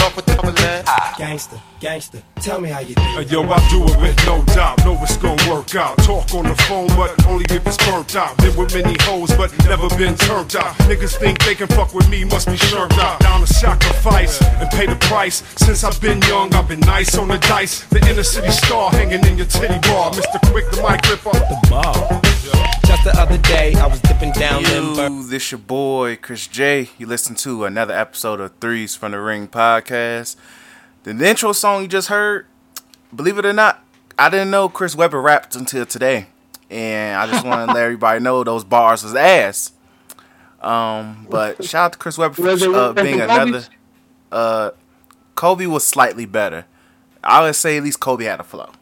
off with. Gangster, gangster, tell me how you do. Hey, yo, I do it with no doubt, know it's gonna work out. Talk on the phone, but only if it's burnt out. Been with many hoes, but never been turned out. Niggas think they can fuck with me, must be shirked out. Down to sacrifice and pay the price. Since I've been young, I've been nice on the dice. The inner city star hanging in your titty bar. Mr. Quick, the mic gripper. The ball. Just the other day, I was dipping down limber. You, this your boy Chris Jay. You listen to another episode of Threes from the Ring podcast. The intro song you just heard, believe it or not, I didn't know Chris Webber rapped until today, and I just want to let everybody know those bars was ass. Um, but shout out to Chris Webber for uh, being another. Uh, Kobe was slightly better. I would say at least Kobe had a flow.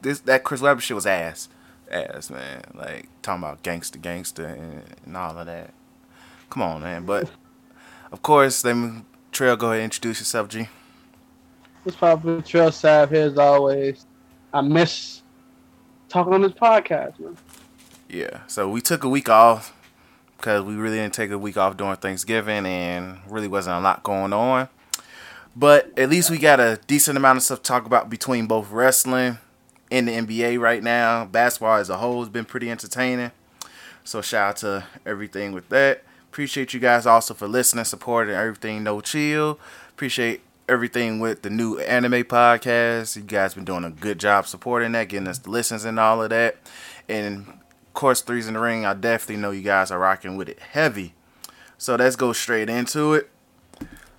This that Chris Webber shit was ass, ass man. Like talking about gangster, gangster, and, and all of that. Come on, man. But of course, then Trell, go ahead and introduce yourself, G. It's Papa Trell Sav here as always. I miss talking on this podcast, man. Yeah. So we took a week off because we really didn't take a week off during Thanksgiving and really wasn't a lot going on. But at least we got a decent amount of stuff to talk about between both wrestling and the NBA right now. Basketball as a whole has been pretty entertaining. So shout out to everything with that. Appreciate you guys also for listening, supporting everything No Chill. Appreciate everything with the new anime podcast. You guys been doing a good job supporting that, getting us the listens and all of that. And of course, Threes in the Ring, I definitely know you guys are rocking with it heavy. So let's go straight into it.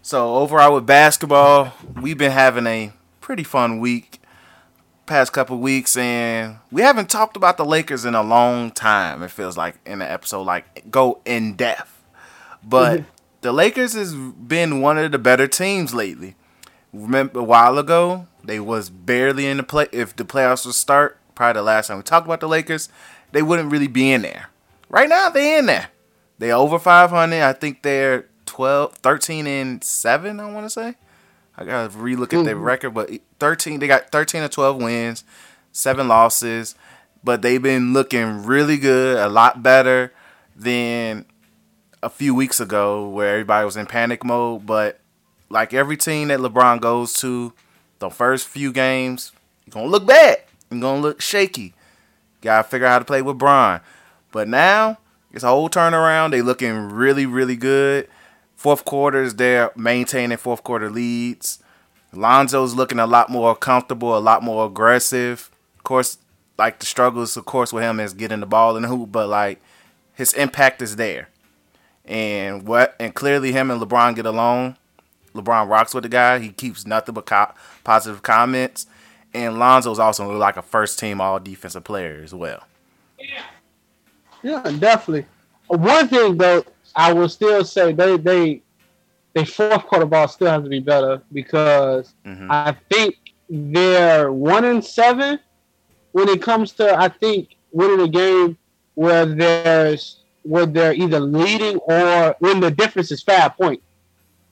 So overall with basketball, we've been having a pretty fun week past couple weeks and we haven't talked about the Lakers in a long time. It feels like in the episode like go in depth. But mm-hmm. the Lakers has been one of the better teams lately. Remember a while ago, they was barely in the play if the playoffs would start, probably the last time we talked about the Lakers, they wouldn't really be in there. Right now they're in there. They're over 500. I think they're 12, 13 and 7, I want to say. I got to relook at their mm-hmm. record, but 13 they got 13 or 12 wins, 7 losses, but they've been looking really good, a lot better than a few weeks ago where everybody was in panic mode, but like every team that LeBron goes to, the first few games, you're to look bad. You're to look shaky. Got to figure out how to play with Bron. But now, it's a whole turnaround. They looking really, really good. Fourth quarters, they're maintaining fourth quarter leads. Lonzo's looking a lot more comfortable, a lot more aggressive. Of course, like the struggles, of course, with him is getting the ball in the hoop, but like his impact is there. And what and clearly him and LeBron get along. LeBron rocks with the guy. He keeps nothing but co- positive comments. And Lonzo's also like a first team all defensive player as well. Yeah, definitely. One thing though, I will still say they they they fourth quarter ball still has to be better because Mhm. I think they're one and seven when it comes to I think winning a game where there's where they're either leading or when the difference is five points.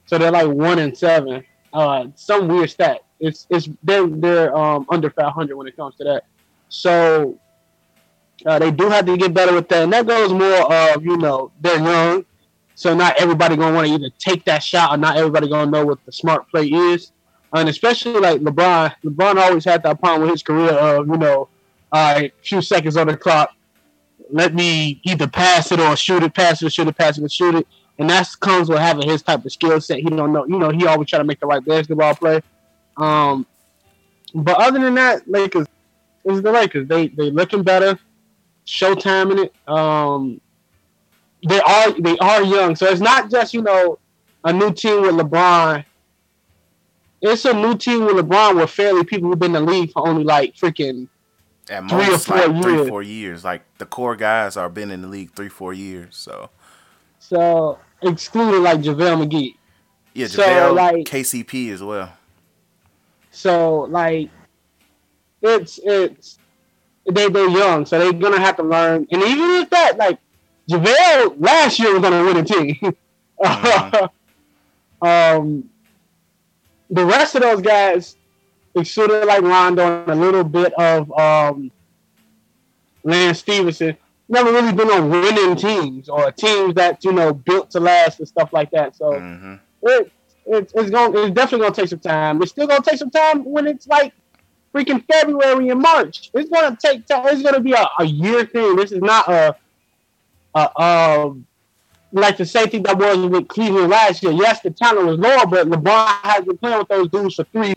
So they're like one and seven. Uh, some weird stat. It's it's they're they're um under five hundred when it comes to that. So uh, they do have to get better with that, and that goes more of you know they're young, so not everybody gonna want to either take that shot or not everybody gonna know what the smart play is, and especially like LeBron. LeBron always had that problem with his career of you know, right, few seconds on the clock, let me either pass it or shoot it, pass it shoot it, pass it shoot it, and that comes with having his type of skill set. He don't know, you know, he always try to make the right basketball play. Um, but other than that, Lakers is the Lakers. They they looking better. Showtime in it. Um, they are they are young, so it's not just you know a new team with LeBron. It's a new team with LeBron with fairly people who've been in the league for only like freaking At Three or most, four like three, four years. Like the core guys are been in the league three, four years. So so excluding like JaVale McGee. yeah, So, JaVale, like- KCP as well. So like it's it's they they're young, so they're gonna have to learn. And even with that, like JaVale last year was on a winning team. Mhm. um the rest of those guys, excluding like Rondo and a little bit of um Lance Stephenson, never really been on winning teams or teams that, you know, built to last and stuff like that. So hmm it, it's, it's going it's definitely gonna take some time. It's still gonna take some time when it's like freaking February and March. It's gonna take time. It's gonna be a, a year thing. This is not a a um like the same thing that was with Cleveland last year. Yes, the talent was lower, but LeBron has been playing with those dudes for three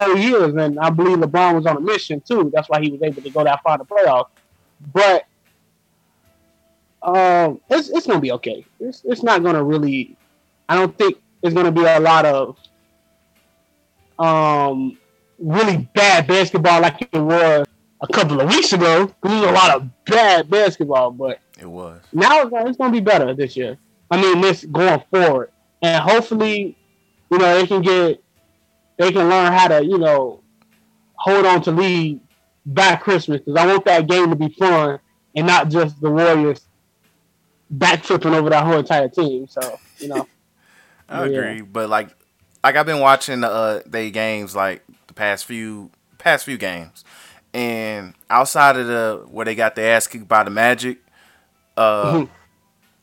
four years, and I believe LeBron was on a mission too. That's why he was able to go that far in the playoffs. But um, it's it's gonna be okay. It's it's not gonna really. I don't think it's gonna be a lot of um really bad basketball like it was a couple of weeks ago. There was a lot of bad basketball, but It was. now it's gonna, be better this year. I mean, this going forward, and hopefully, you know, they can get, they can learn how to, you know, hold on to lead by Christmas because I want that game to be fun and not just the Warriors back tripping over that whole entire team. So you know, I Yeah. agree, but like, like I've been watching the uh, they games like the past few past few games, and outside of the where they got their ass kicked by the Magic, uh, Mhm.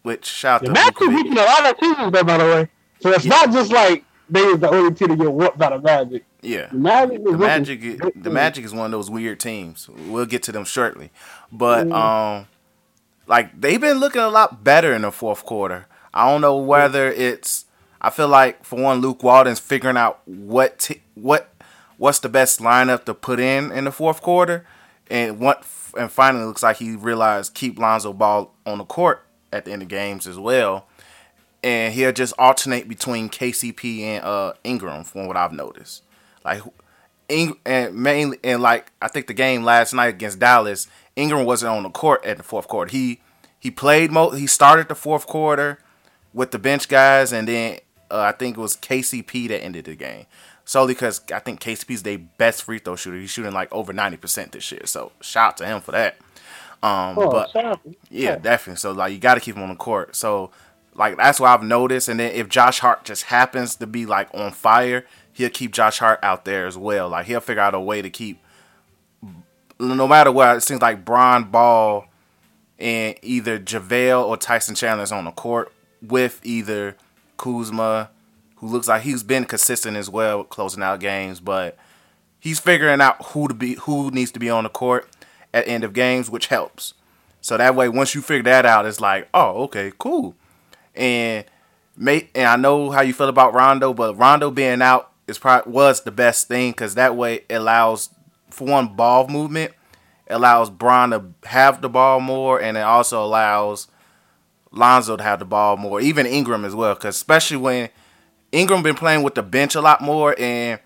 which shout the out to Magic beating a lot of teams, though, by the way. So it's Yeah. not just like they was the only team to get whooped by the Magic. Yeah, The Magic, the Magic, i- the Magic is one of those weird teams. We'll get to them shortly, but um, like they've been looking a lot better in the fourth quarter. I don't know whether it's. I feel like for one, Luke Walton's figuring out what t- what what's the best lineup to put in in the fourth quarter, and what and finally it looks like he realized keep Lonzo Ball on the court at the end of games as well, and he'll just alternate between KCP and uh, Ingram from what I've noticed. Like Ing- and mainly and like I think the game last night against Dallas, Ingram wasn't on the court at the fourth quarter. He he played mo he started the fourth quarter with the bench guys and then uh, I think it was KCP that ended the game. Solely because I think KCP's their best free throw shooter. He's shooting like over ninety percent this year. So shout out to him for that. Um, Oh, but shout yeah, definitely. So like you got to keep him on the court. So like that's what I've noticed. And then if Josh Hart just happens to be like on fire, he'll keep Josh Hart out there as well. Like he'll figure out a way to keep no matter what. It seems like Bron Ball and either JaVale or Tyson Chandler is on the court with either Kuzma, who looks like he's been consistent as well closing out games, but he's figuring out who to be who needs to be on the court at end of games, which helps. So that way, once you figure that out, it's like, oh, okay, cool. And mate, and I know how you feel about Rondo, but Rondo being out is probably was the best thing because that way it allows for one ball movement, allows Bron to have the ball more, and it also allows Lonzo to have the ball more, even Ingram as well, because especially when Ingram been playing with the bench a lot more, and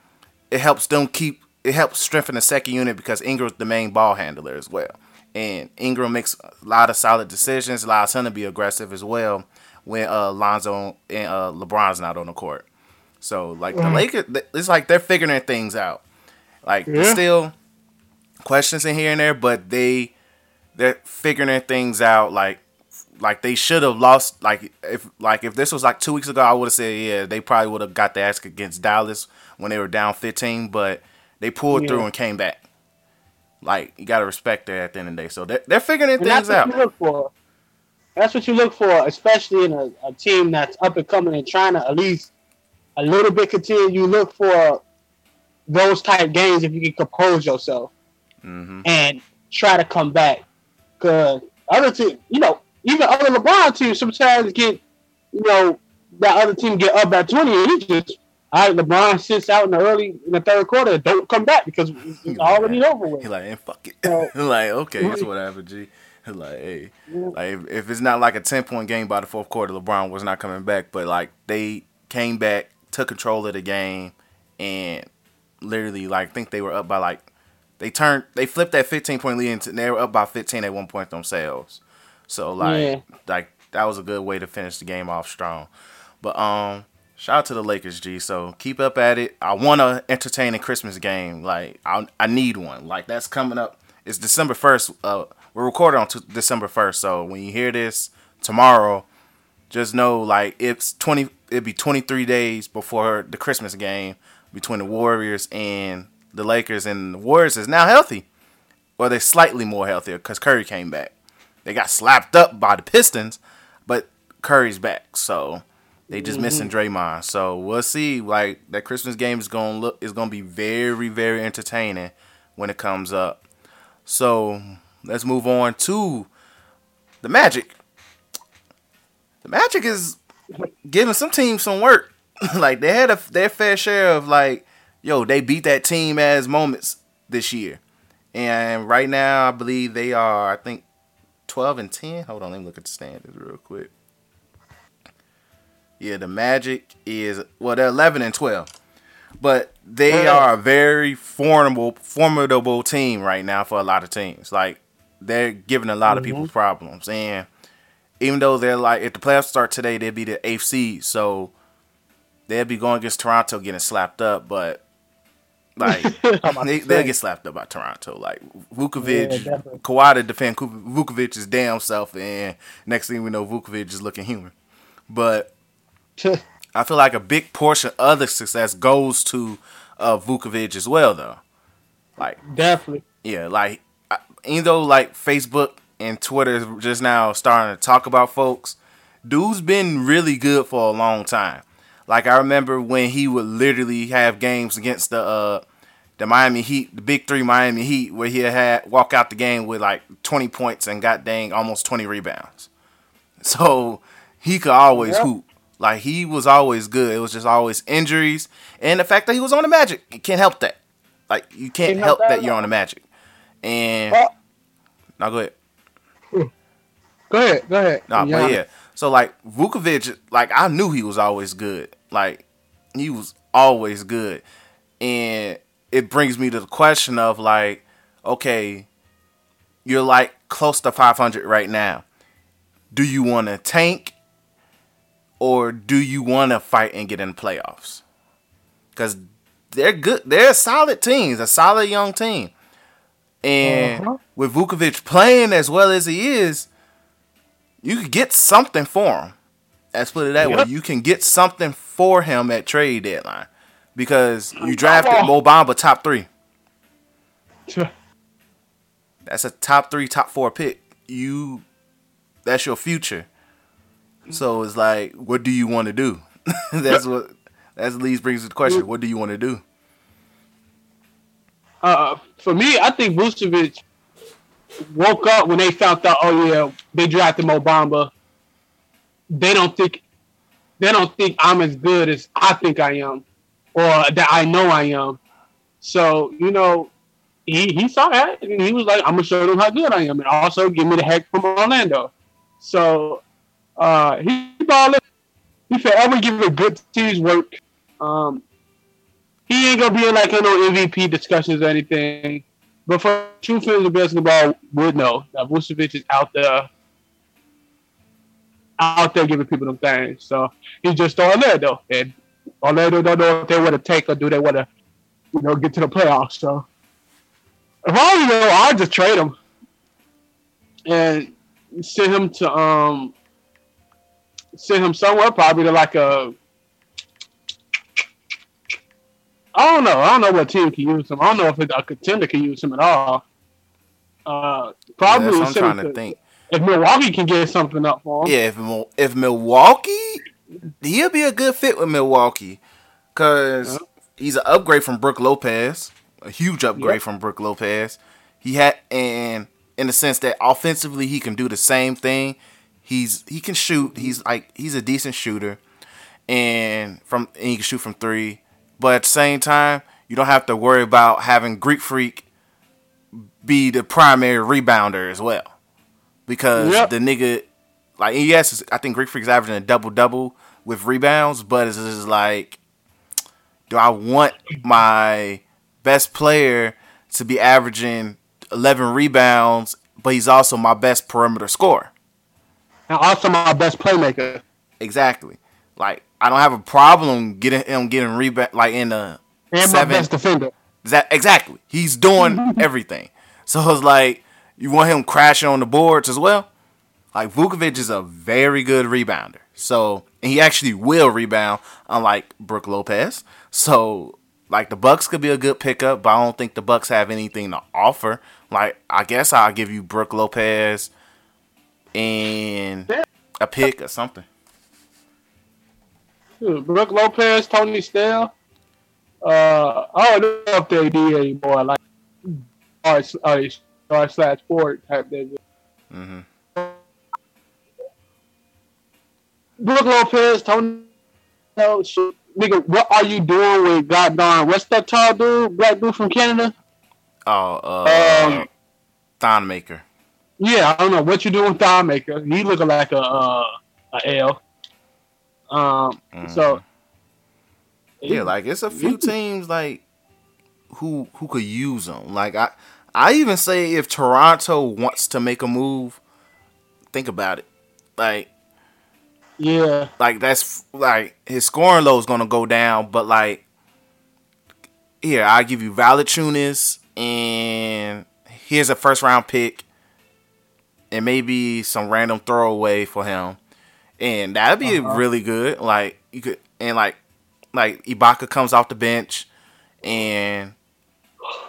it helps them keep it helps strengthen the second unit because Ingram's the main ball handler as well. And Ingram makes a lot of solid decisions, allows him to be aggressive as well when uh, Lonzo and uh, LeBron's not on the court. So like the Lakers, it's like they're figuring things out. Like Yeah. still questions in here and there, but they they're figuring their things out. Like like they should have lost. Like if like if this was like two weeks ago, I would have said yeah, they probably would have got the ask against Dallas when they were down 15, but they pulled through and came back. Like you gotta respect that at the end of the day. So they're they're figuring And things what out. you look for. That's what you look for, especially in a, a team that's up and coming and trying to at least a little bit continue. You look for those type games if you can compose yourself hmm and try to come back. Cause other team, you know, even other LeBron teams sometimes get, you know, that other team get up by twenty and he just all right, LeBron sits out in the early in the third quarter, don't come back because it's it's already over with. He like, and fuck it. So- like, okay, it's whatever, G. Like, hey, like if, if it's not like a ten point game by the fourth quarter, LeBron was not coming back. But like they came back, took control of the game, and literally like I think they were up by like they turned they flipped that fifteen point lead into they were up by fifteen at one point themselves. So like Yeah. like that was a good way to finish the game off strong. But um shout out to the Lakers, G. So keep up at it. I want to entertain a Christmas game. Like I I need one. Like that's coming up. It's December first. Uh, we're recording on t- December first. So when you hear this tomorrow, just know like it's twenty. It'd be twenty three days before the Christmas game between the Warriors and the Lakers, and the Warriors is now healthy. Well, they're slightly more healthier because Curry came back. They got slapped up by the Pistons, but Curry's back. So They just missing mm-hmm. Draymond, so we'll see. Like that Christmas game is gonna look is gonna be very very entertaining when it comes up. So let's move on to the Magic. The Magic is giving some teams some work. like they had a their fair share of like, yo, they beat that team as moments this year. And right now, I believe they are, I think, 12 and 10. Hold on, let me look at the standings real quick. Yeah, the Magic is, well, they're 11 and 12. But they are a very formidable, formidable team right now for a lot of teams. Like, they're giving a lot of people mm-hmm. problems. And even though they're like, if the playoffs start today, they'd be the eighth seed. So they'd be going against Toronto getting slapped up. But like they, they'll get slapped up by Toronto. Like Vucevic, Yeah, Kawhi to defend Vucevic's damn self, and next thing we know, Vucevic is looking human. But I feel like a big portion of the success goes to uh, Vucevic as well, though. Like Definitely. yeah, like I- even though like Facebook and Twitter is just now starting to talk about folks, dude's been really good for a long time. Like I remember when he would literally have games against the uh the Miami Heat, the big three Miami Heat, where he had walk out the game with like twenty points and got dang almost twenty rebounds. So he could always Yep. hoop. Like he was always good. It was just always injuries and the fact that he was on the Magic. You can't help that. Like you can't, Can't help help that you're on the Magic. And Oh. now go ahead. Go ahead. Go ahead. Nah, but yeah. So like Vucevic, like I knew he was always good. Like he was always good, and it brings me to the question of like, okay, you're like close to 500 right now. Do you want to tank, or do you want to fight and get in the playoffs? Because they're good. They're solid teams, a solid young team. And Uh-huh. with Vucevic playing as well as he is, you could get something for him. Let's put it that way. You can get something for him at trade deadline because you drafted Mo Bamba top three. That's a top three, top four pick. You, that's your future. So it's like, what do you want to do? that's what. That leads brings the question. What do you want to do? Uh, for me, I think Vucevic woke up when they found out. Oh yeah, they drafted Mo Bamba. They don't think they don't think I'm as good as I think I am, or that I know I am. So you know, he he saw that and he was like, "I'm gonna show them how good I am," and also give me the heck from Orlando. So uh, he balling. He forever give a good team's work. Um, he ain't gonna be in like know MVP discussions or anything. But for true fans of basketball would know that Vucevic is out there out there giving people them things. So he's just on there though. And Orlando don't know if they want to take or do they want to, you know, get to the playoffs. So if I was know, I'd just trade him and send him to um send him somewhere, probably to like a I don't know. I don't know what team can use him. I don't know if a contender can use him at all. Uh, probably what I'm trying to think. if Milwaukee can get something up for him. Yeah, if if Milwaukee, he'll be a good fit with Milwaukee, cause Yeah. he's an upgrade from Brook Lopez, a huge upgrade Yep. from Brook Lopez. He had and in the sense that offensively he can do the same thing. He's he can shoot. He's mm-hmm. like he's a decent shooter, and from and he can shoot from three. But at the same time, you don't have to worry about having Greek Freak be the primary rebounder as well, because Yep. the nigga like yes, I think Greek Freak's averaging a double double with rebounds, but it's just like, do I want my best player to be averaging eleven rebounds, but he's also my best perimeter scorer? And also my best playmaker. Exactly. Like I don't have a problem getting him getting rebound like in the And seven. my best defender. That exactly. He's doing everything. So it's like you want him crashing on the boards as well. Like Vucevic is a very good rebounder. So and he actually will rebound, unlike Brook Lopez. So like the Bucks could be a good pickup, but I don't think the Bucks have anything to offer. Like I guess I'll give you Brook Lopez and a pick or something. Dude, Brook Lopez, Tony Snell. Uh, I don't know if they do anymore. Like, or, or, or slash sport type thing. hmm Brook Lopez, Tony. Nigga, what are you doing with God darn? What's that tall dude? Black dude from Canada? Oh, uh, Um, Thon Maker. Yeah, I don't know what you doing with Thigh Maker. He looking like a uh, a L. Um, so Yeah, like it's a few teams like who who could use them. Like I I even say if Toronto wants to make a move, think about it. Like yeah, like that's like his scoring low is gonna go down, but like here I give you Valanciunas and here's a first round pick and maybe some random throwaway for him, and that'd be Uh-huh. really good. Like you could and like like Ibaka comes off the bench and.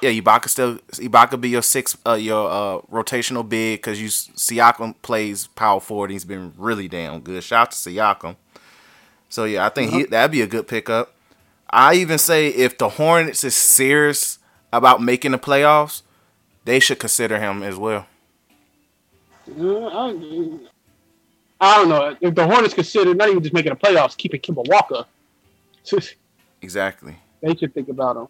Yeah, Ibaka still Ibaka be your six uh, your uh, rotational big because you Siakam plays power forward. And he's been really damn good. Shout out to Siakam. So yeah, I think he, that'd be a good pickup. I even say if the Hornets is serious about making the playoffs, they should consider him as well. I, don't know if the Hornets consider not even just making the playoffs, keeping Kemba Walker. Exactly. they should think about him.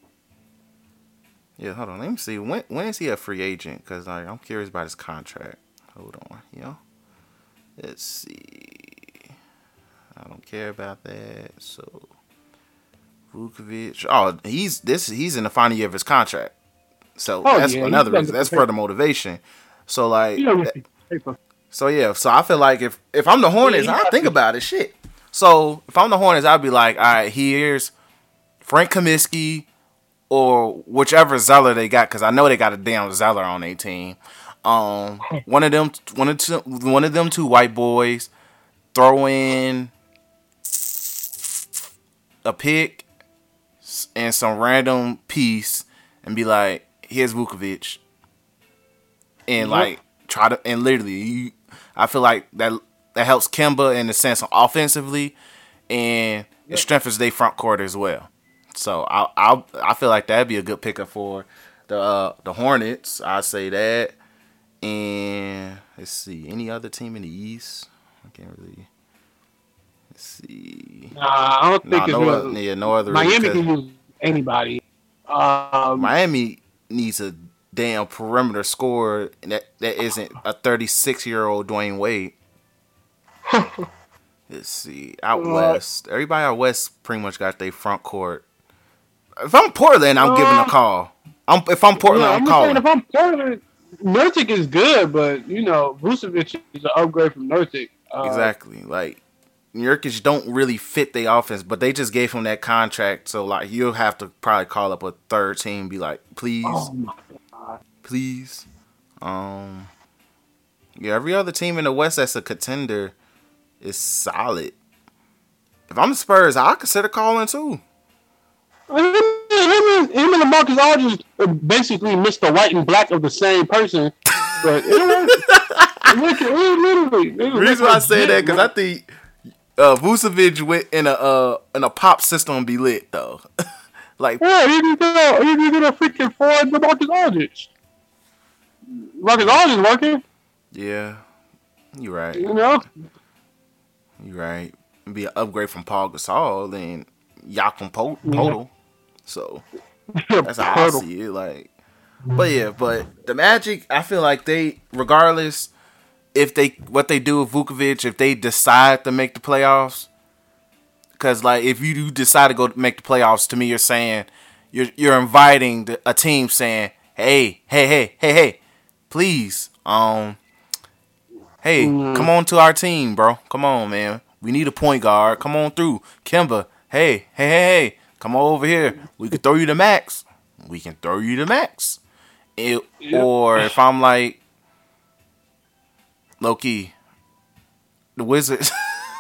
Yeah, hold on. Let me see. When when is he a free agent? Because like I'm curious about his contract. Hold on, yo. Let's see. I don't care about that. So Vucevic. Oh, he's this. He's in the final year of his contract. So Oh, that's yeah, another reason. the That's paper. further motivation. So like, so yeah. So I feel like if if I'm the Hornets, Yeah, I think about it. Shit. So if I'm the Hornets, I'd be like, all right, here's Frank Kaminsky or whichever Zeller they got, because I know they got a damn Zeller on their team. Um, one of them, one of two, one of them two white boys, throw in a pick and some random piece, and be like, "Here's Vucevic," and like try to and literally, you, I feel like that that helps Kemba in the sense of offensively, and it strengthens their front court as well. So I I I feel like that'd be a good pickup for the uh, the Hornets. I'd say that. And let's see, any other team in the East? I can't really. Let's see. Nah, I don't think Nah, it's no, other, yeah, no other. Miami can use anybody. Um, Miami needs a damn perimeter scorer that that isn't a 36 year old Dwyane Wade. Let's see, out Uh, west, everybody out west pretty much got their front court. If I'm Portland, I'm giving a call. I'm if I'm Portland, yeah, I'm I'm calling. if I'm Portland, Nurkic is good, but you know, Vucevic is an upgrade from Nurkic. Uh, Exactly. Like Nurkic don't really fit the offense, but they just gave him that contract, so like you'll have to probably call up a third team, be like, please, Oh my please. Um, yeah, every other team in the West that's a contender is solid. If I'm the Spurs, I consider calling too. Him, him, him and Marcus Aldridge are basically Mr. White and Black of the same person, but it. Look, literally. The reason why I say that because I think uh, Vucevic went in a uh, in a pop system be lit though. like Yeah, he just did a, he did a freaking Ford to Marcus Aldridge. Marcus Aldridge is working, yeah, you're right. you know. you're right. It'd be an upgrade from Pau Gasol and Yakum Po- Podol. So that's how I Hurdle. see it. Like, but yeah, but the Magic, I feel like they, regardless if they what they do with Vucevic, if they decide to make the playoffs, because like if you do decide to go make the playoffs, to me you're saying you're you're inviting the, a team saying, hey, hey, hey, hey, hey, please, um, hey, come on to our team, bro. Come on, man. We need a point guard. Come on through, Kemba. Hey, hey, hey, hey, come on over here. We can throw you the max. We can throw you the max. It, Yep. Or if I'm like Loki, the Wizards.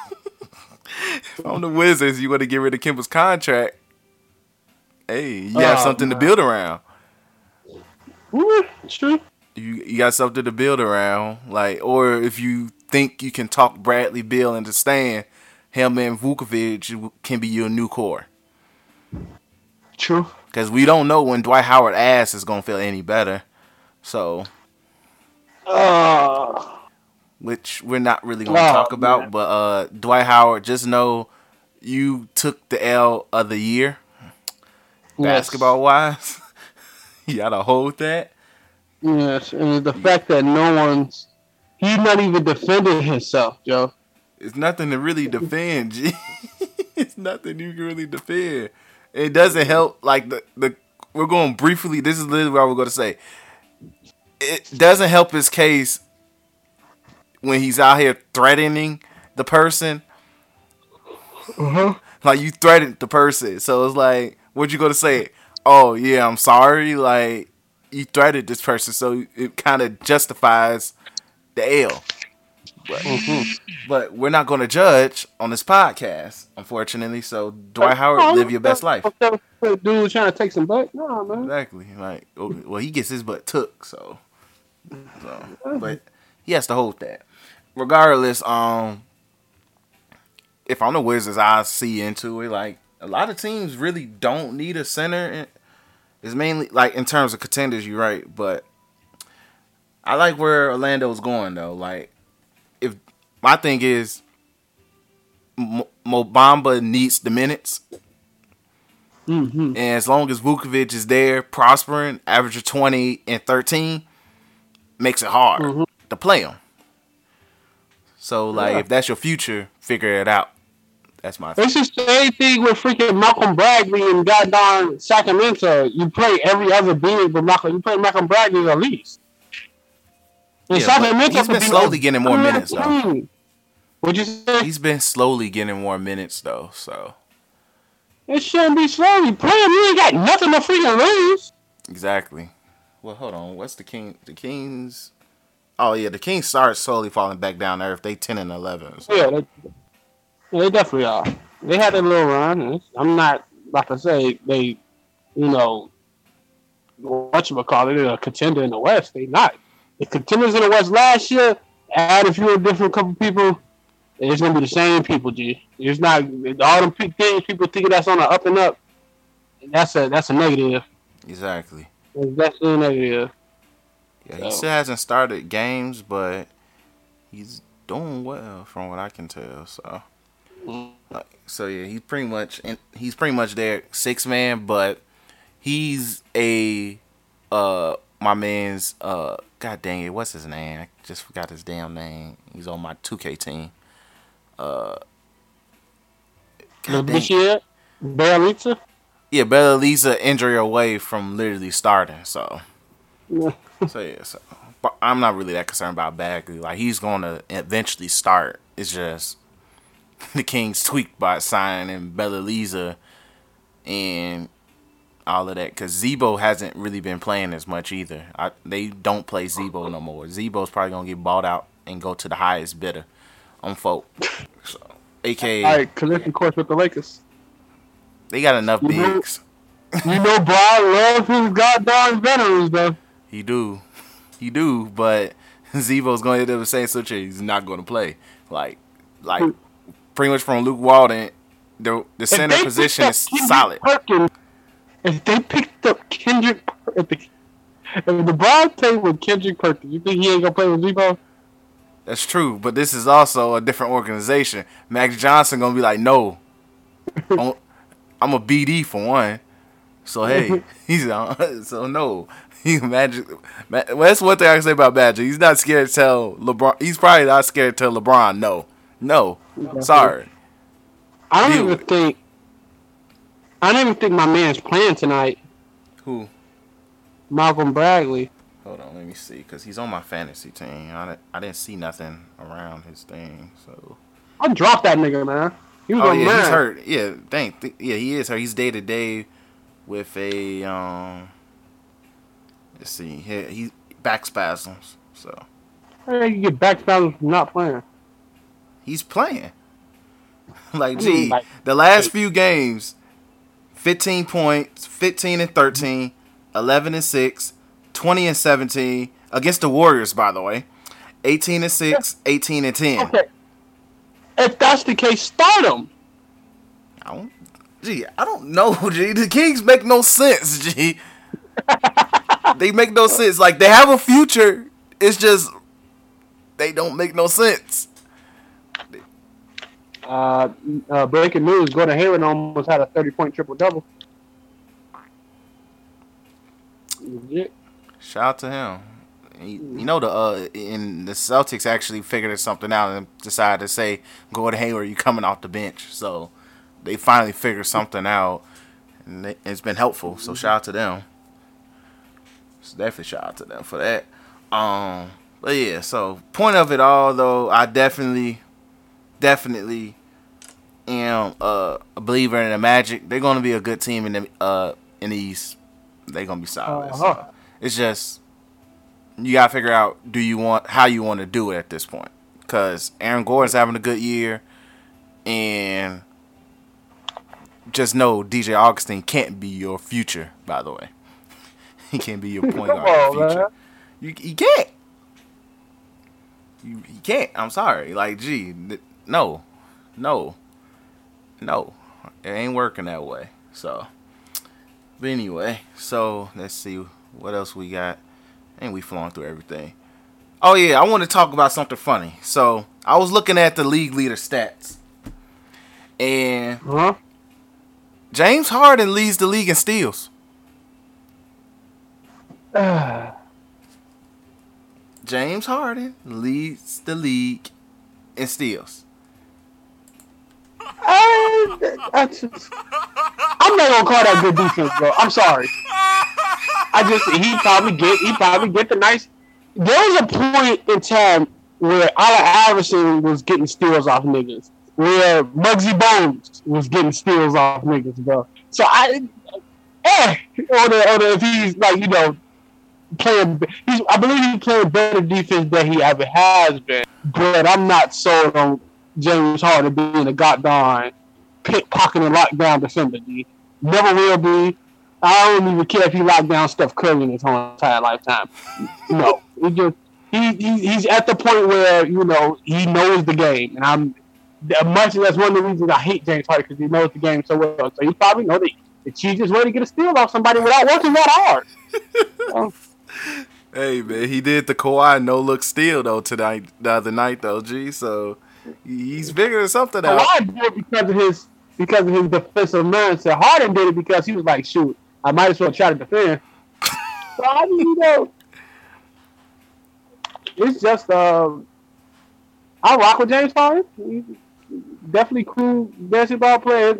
if I'm the Wizards, you want to get rid of Kemba's contract. Hey, you have Oh, something to build around. It's true. You you got something to build around, like, or if you think you can talk Bradley Beal into staying, him and Vucevic can be your new core. True. Because we don't know when Dwight Howard ass is gonna feel any better. So, Uh, which we're not really gonna talk about, man. but uh, Dwight Howard, just know you took the L of the year, basketball wise. you gotta hold that. Yes, and the fact that no one's he's not even defending himself, Joe. It's nothing to really defend, G. it's nothing you can really defend. It doesn't help. Like the the we're going briefly. This is literally what we're going to say. It doesn't help his case when he's out here threatening the person. Uh-huh. Like you threatened the person, so it's like, what you gonna say? Oh yeah, I'm sorry. Like you threatened this person, so it kind of justifies the L. But we're not going to judge on this podcast, unfortunately. So Dwight Howard, live your best life. Dude trying to take some butt? No, man. Exactly. Like, oh, well, he gets his butt took, so, so, but he has to hold that. Regardless, um, if I'm the Wizards, I see into it. Like a lot of teams really don't need a center. It's mainly like in terms of contenders, you're right, but I like where Orlando's going though. Like, my thing is, Mo Mobamba needs the minutes. Mm-hmm. And as long as Vucevic is there, prospering, average of 20 and 13, makes it hard Mhm. to play him. So, like, Yeah. if that's your future, figure it out. That's my thing. It's the same thing with freaking Malcolm Bagley and goddamn Sacramento. You play every other big, but Malcolm, you play Malcolm Bagley at least. Yeah, he's been slowly getting more minutes, though. What'd you say? He's been slowly getting more minutes, though. So, It shouldn't be slowly. Play him. You ain't got nothing to freaking lose. exactly. Well, hold on. What's the King? The Kings. Oh, yeah. The Kings start slowly falling back down to earth. They 10 and 11. So. Yeah, they, they definitely are. They had a little run. I'm not like I say they, you know, what you call it, a contender in the West. They not. The contenders in the West last year. Add a few different couple people. and It's gonna be the same people, G. It's not all them things people thinking that's on the up and up. That's a that's a negative. Exactly. Definitely a negative. Yeah, he still hasn't started games, but he's doing well from what I can tell. So, Mm. like, so yeah, he's pretty much and he's pretty much there six man, but he's a uh my man's uh god dang it, what's his name? I just forgot his damn name. He's on my 2K team. Uh, This year, yeah, Bjelica injury away from literally starting. So. Yeah. So yeah, so but I'm not really that concerned about Bagley. Like he's going to eventually start. It's just the Kings tweaked by signing Bjelica and all of that because Zebo hasn't really been playing as much either. I, they don't play Zebo no more. Zebo's probably gonna get bought out and go to the highest bidder on folk. So, aka All right, collision course with the Lakers. they got enough Mhm. bigs. You know, Brian loves his goddamn veterans, though. He do, he do, but Zebo's going to end up saying such a he's not to play. Like, like pretty much from Luke Walton, the the center position is solid. Perkins, if they picked up Kendrick, if, the, if LeBron played with Kendrick Perkins, you think he ain't gonna play with Zebo? That's true, but this is also a different organization. Max Johnson gonna be like, no, I'm, I'm a BD for one. So hey, he's on. So no, he Magic. Ma- Well, that's one thing I can say about Magic. He's not scared to tell LeBron. He's probably not scared to tell LeBron no, no. Sorry. I don't even think. I don't even think my man's playing tonight. Who? Malcolm Bradley. Hold on, let me see, cause he's on my fantasy team. I didn't, I didn't see nothing around his thing. So. I dropped that nigga, man. He was Oh yeah, mine. he's hurt. Yeah, dang. Th- yeah, he is hurt. He's day to day with a um. Let's see. He, he back spasms. So How you get back from not playing? he's playing. like, I mean, gee, like- the last few games, fifteen points, fifteen and 13, 11 and six, 20 and seventeen against the Warriors. By the way, eighteen and six, 18 and ten. Okay. if that's the case, start him. I don't, gee, I don't know, G. The Kings make no sense, G. they make no sense. Like they have a future. It's just they don't make no sense. Uh, uh, breaking news: Gordon Hayward almost had a thirty-point triple double. Shout out to him. You, know the uh, in the Celtics actually figured something out and decided to say Gordon Hayward, you coming off the bench. So they finally figured something out, and it- it's been helpful. So shout out to them. So definitely shout out to them for that. Um, but yeah. So point of it all, though, I definitely, definitely am uh, a believer in the Magic. They're gonna be a good team in the uh in the East. They're gonna be solid. Uh-huh. it's just you gotta figure out do you want how you want to do it at this point because Aaron Gordon's having a good year and just know DJ Augustin can't be your future by the way he can't be your point guard on, future man. you, he can't you, he can't I'm sorry like gee th- no no no it ain't working that way so but anyway so let's see what else we got and we flowing through everything. Oh yeah, I want to talk about something funny. So I was looking at the league leader stats, and Huh? James Harden leads the league in steals. James Harden leads the league in steals. I, just, I'm not gonna call that good defense, bro. I'm sorry. I just he probably get he probably get the nice. There was a point in time where Allen Iverson was getting steals off niggas, where Muggsy Bogues was getting steals off niggas, bro. So I, eh, or the, or the, if he's like you know playing, he's I believe he's playing better defense than he ever has been. But I'm not sold on James Harden being a goddamn pickpocketing lockdown defender. G. Never will be. I don't even care if he locked down Steph Curry in his whole entire lifetime. No, he just he, he he's at the point where you know he knows the game, and I'm much that's one of the reasons I hate James Harden because he knows the game so well. So he probably know the the cheesiest way to get a steal off somebody without working that hard. Hey man, he did the Kawhi no look steal though tonight the other night though. Gee, so he's figuring something out. Kawhi did it because of his because of his defensive mindset. Harden did it because he was like, shoot, I might as well try to defend. so I mean, you know, it's just um, I rock with James Harden. He's definitely cool basketball player.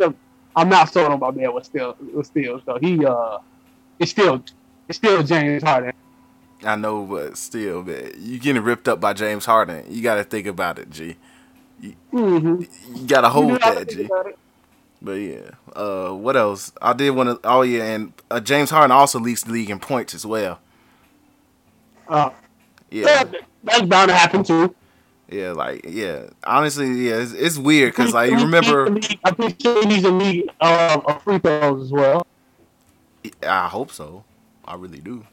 I'm not sold on my man with still with still. So he uh, it's still it's still James Harden. I know, but still, man, you getting ripped up by James Harden. You got to think about it, G. Mm-hmm. You got to hold You that, G. But yeah, uh, what else? I did want to. Oh yeah, and uh, James Harden also leads the league in points as well. Uh, Yeah, that- that's bound to happen too. yeah, like yeah. Honestly, yeah, it's, it's weird because like you remember. I think he's a league uh, of free throws as well. I hope so. I really do.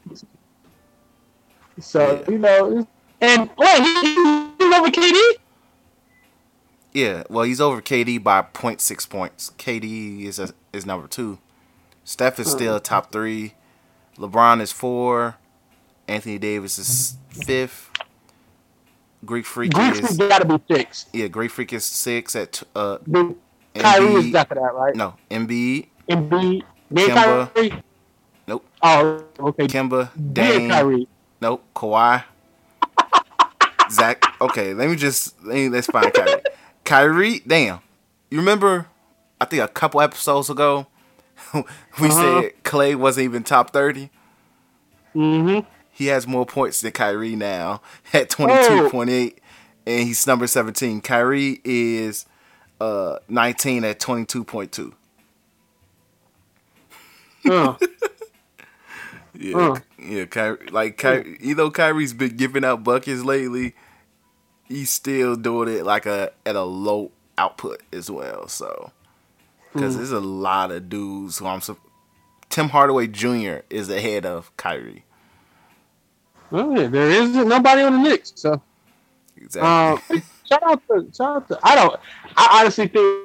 So Yeah. you know, and wait, he- he's over KD. Yeah, well, he's over KD by 0.6 points. KD is a, is number two. Steph is still top three. LeBron is four. Anthony Davis is fifth. Greek Freak Greeks is got to be fixed. yeah. Greek Freak is six at uh Kyrie is Embiid. after that, right? no Embiid. Embiid, then. Kyrie. Nope. Oh, okay. Kemba, Then Dame, Kyrie. nope. Kawhi, Zach. Okay, let me just let me, let's find Kyrie. Kyrie, damn. You remember? I think a couple episodes ago, we Uh-huh. said Clay wasn't even top thirty. Mm-hmm. He has more points than Kyrie now at twenty two point eight, and he's number seventeen. Kyrie is uh nineteen at twenty two point two. Uh, Yeah, Huh. yeah. Kyrie, like Kyrie, even though Kyrie's been giving out buckets lately, he's still doing it like a at a low output as well. So, because there's a lot of dudes who I'm. Tim Hardaway Jr. is ahead of Kyrie. there is nobody on the Knicks, so Exactly. um, shout out to shout out to. I don't. I honestly think.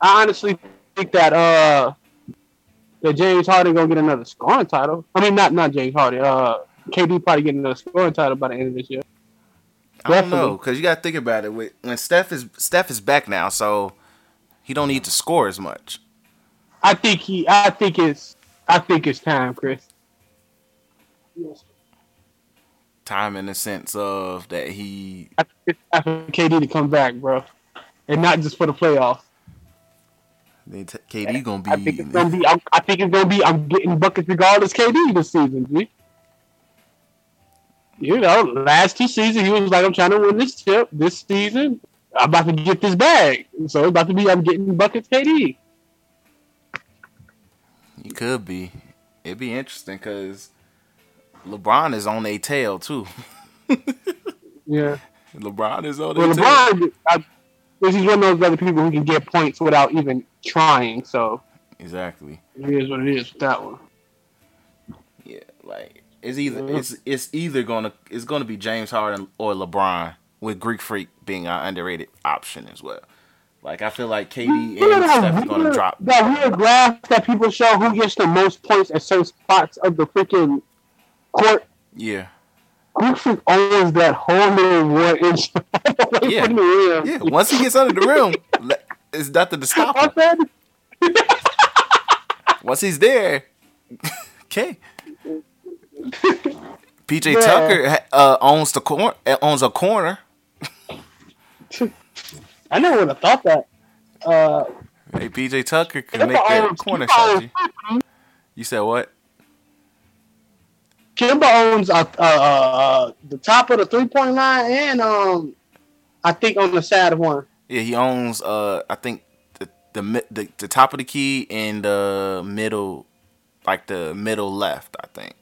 I honestly think that uh that James Harden gonna get another scoring title. I mean, not not James Harden. Uh, KD probably getting another scoring title by the end of this year. I don't know because you got to think about it. When Steph is Steph is back now, so he don't need to score as much. I think he. I think it's. I think it's time, Chris. Time in the sense of that he I think it's time for KD to come back, bro, and not just for the playoffs. they t- KD gonna be. I think it's gonna be. I'm, I think it's gonna be. I'm getting buckets regardless. KD this season, G. You know, last two seasons he was like, "I'm trying to win this chip." This season, I'm about to get this bag. So it's about to be. I'm getting buckets, KD. He could be. It'd be interesting because LeBron is on a tail too. Yeah. LeBron is on Well, a tail. LeBron, I, this is one of those other people who can get points without even trying. So Exactly. it is what it is with that one. Yeah, like it's either Mhm. it's it's either gonna it's gonna be James Harden or LeBron with Greek Freak being an underrated option as well. Like I feel like KD and that Steph is gonna weird- drop. That weird graph that people show who gets the most points at certain spots of the freaking court. Yeah, Greek Freak owns that whole little one inch Yeah. the yeah. Once he gets under the rim, it's nothing to stop him. Once he's there, okay. PJ Yeah. Tucker uh, owns the corner. Owns a corner. I never would have thought that. Uh, Hey, PJ Tucker can make that owns- corner shot. You said what? Kemba owns uh, uh, uh, the top of the three point line and um, I think on the side of one. Yeah, he owns. Uh, I think the the the, the top of the key and the middle, like the middle left. I think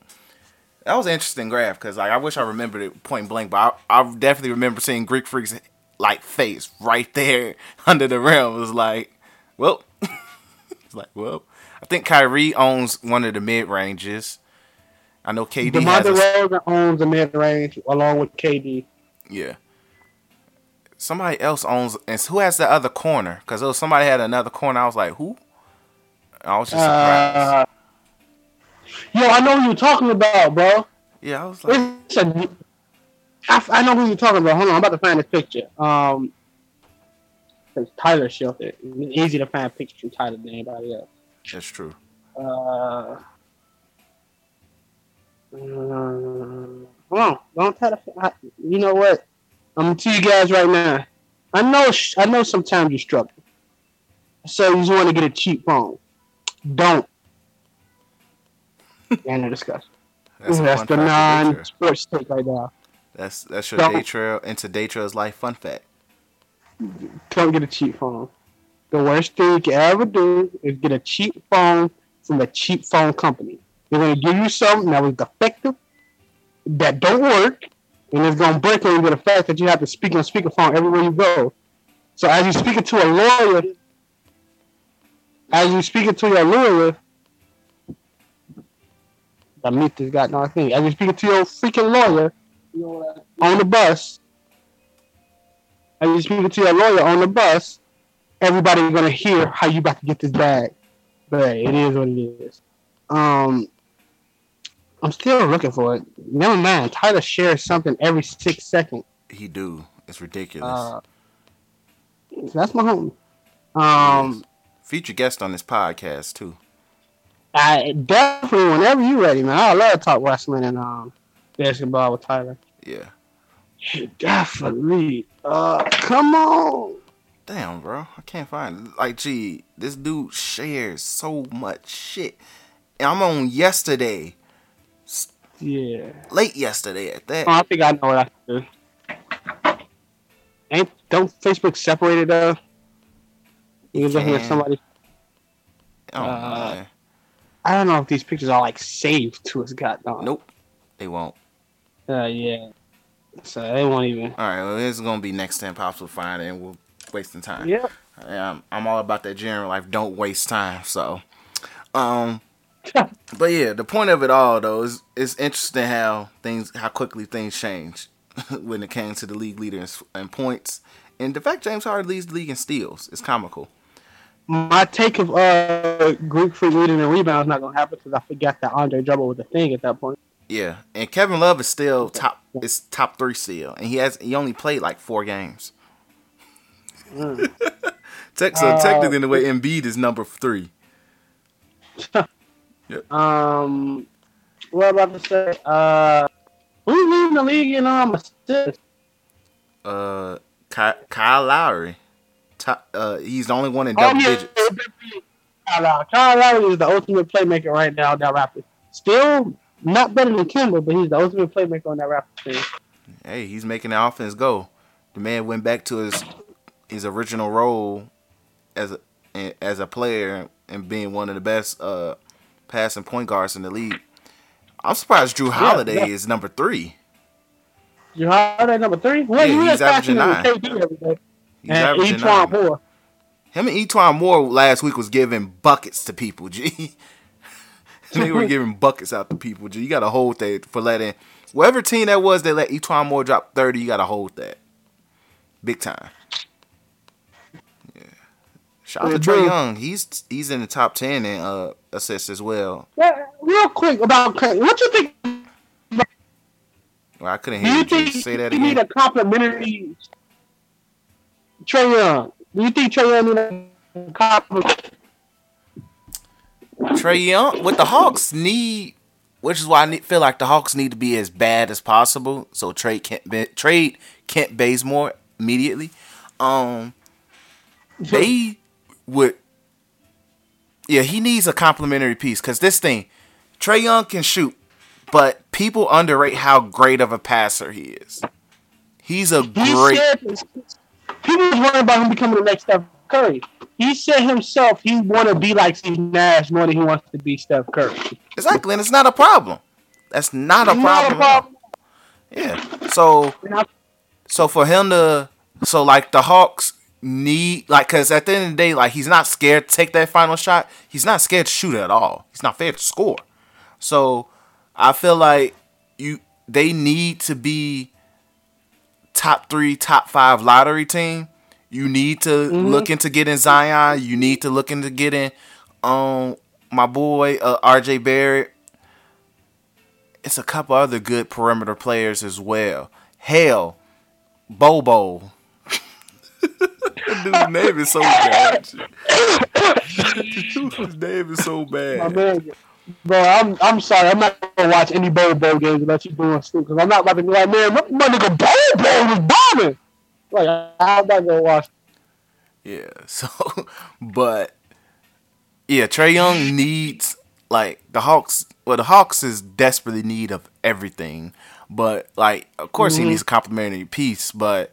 that was an interesting graph because like I wish I remembered it point blank, but I, I definitely remember seeing Greek Freak's like face right there under the rim. It was like, well, it's like, well, I think Kyrie owns one of the mid ranges. I know KD DeMar has a, DeRozan owns the mid range along with KD. Yeah. Somebody else owns, and who has the other corner? Because somebody had another corner. I was like, who? I was just surprised. Uh, yo, I know who you're talking about, bro. yeah, I was like, It's a, I, I know who you're talking about. Hold on, I'm about to find this picture. Um, it's Tyler Shelton. It's easy to find pictures from Tyler than anybody else. that's true. Uh, uh, hold on, don't try to. I, you know what? I'm gonna tell you guys right now. I know. I know. Sometimes you struggle. So you just want to get a cheap phone. Don't. End of discussion. That's, That's, the fact of day trail. non-sports take right now. That's that's your Don't- day trail into day trail's life fun fact. Don't get a cheap phone. The worst thing you can ever do is get a cheap phone from a cheap phone company. They're gonna give you something that was defective, that don't work, and it's gonna break with the fact that you have to speak on a speakerphone everywhere you go. So as you speak it to a lawyer, as you speak it to your lawyer, I meet this guy. No, I think as you speaking to your freaking lawyer on the bus, as you speaking to your lawyer on the bus, everybody's gonna hear how you about to get this bag. But it is what it is. Um, I'm still looking for it. Never mind. Tyler shares something every six seconds. He do. It's ridiculous. Uh, that's my home. Um, Feature guest on this podcast too. I definitely whenever you ready, man. I love to talk wrestling and um basketball with Tyler. Yeah. Definitely. Uh, come on. Damn, bro. I can't find it. Like, gee, this dude shares so much shit. And I'm on yesterday, Yeah. late yesterday at that. Oh, I think I know what I do. Ain't don't Facebook separate it though? You can look at somebody. Oh, uh, man. I don't know if these pictures are like saved to his goddamn. Nope. They won't. Uh, yeah. So they won't even. All right, well, this is gonna be next time pops will find and we're wasting time. Yeah. Um, I'm all about that general life. Don't waste time. So, um, but yeah, the point of it all though is it's interesting how things how quickly things change. when it came to the league leader in, in points. And the fact James Harden leads the league in steals is comical. My take of uh, Greek Freak leading the rebound is not gonna happen because I forgot that Andre Drummond was a thing at that point. Yeah, and Kevin Love is still top. It's top three still, and he has he only played like four games. Mm. Tech, so Uh, technically, in the way Embiid is number three. Um, what about to say? Uh, who's leading the league in um assists? Uh, Ky- Kyle Lowry. Top, uh, he's the only one in Oh double yeah, digits. Kyle Lowry. Kyle Lowry is the ultimate playmaker right now. on That Raptors still not better than Kemba, but he's the ultimate playmaker on that Raptors team. Hey, he's making the offense go. The man went back to his his original role as a as a player and being one of the best uh passing point guards in the league. I'm surprised Jrue Holiday yeah. is number three. You heard that number three? Well, Yeah, he's averaging nine. KD every day. He's and E'Twaun. Moore. Him and E'Twaun Moore last week was giving buckets to people. G. they were giving buckets out to people. G. You got to hold that for letting whatever team that was that let E'Twaun Moore drop thirty. You got to hold that big time. Yeah. Shout out to Trae. Young. He's he's in the top ten in uh, assists as well. Yeah, real quick about Clay. What you think? Well, I couldn't hear you you. Say that you need a complimentary Trae Young? Do you think Trae Young need a compliment? Trae Young with the Hawks need, which is why I need, feel like the Hawks need to be as bad as possible. So trade Kent trade Kent Bazemore immediately. Um, they would, yeah, he needs a complimentary piece because this thing, Trae Young can shoot, but people underrate how great of a passer he is. He's a He great. said people was worried about him becoming the next Steph Curry. He said himself he want to be like Steve Nash more than he wants to be Steph Curry. Exactly, and it's not a problem. That's not a Not problem. a problem. Yeah. So So for him to, so like the Hawks need, like, cause at the end of the day, like he's not scared to take that final shot. He's not scared to shoot at all. He's not scared to score. So I feel like you, they need to be top three, top five lottery team. You need to look into getting Zion. You need to look into getting, um, my boy uh, R.J. Barrett. It's a couple other good perimeter players as well. Hell, Bobo. Dude's name is so bad. Dude's name is so my bad. Bro, I'm I'm sorry. I'm not gonna watch any Bol Bol games unless you're doing stupid. Because I'm not about to be like, man, my, my nigga Bol Bol was bombing. Like I'm not gonna watch. Yeah. So, but yeah, Trae Young needs like the Hawks. Well, the Hawks is desperately need of everything. But like, of course, he mm-hmm. needs a complimentary piece. But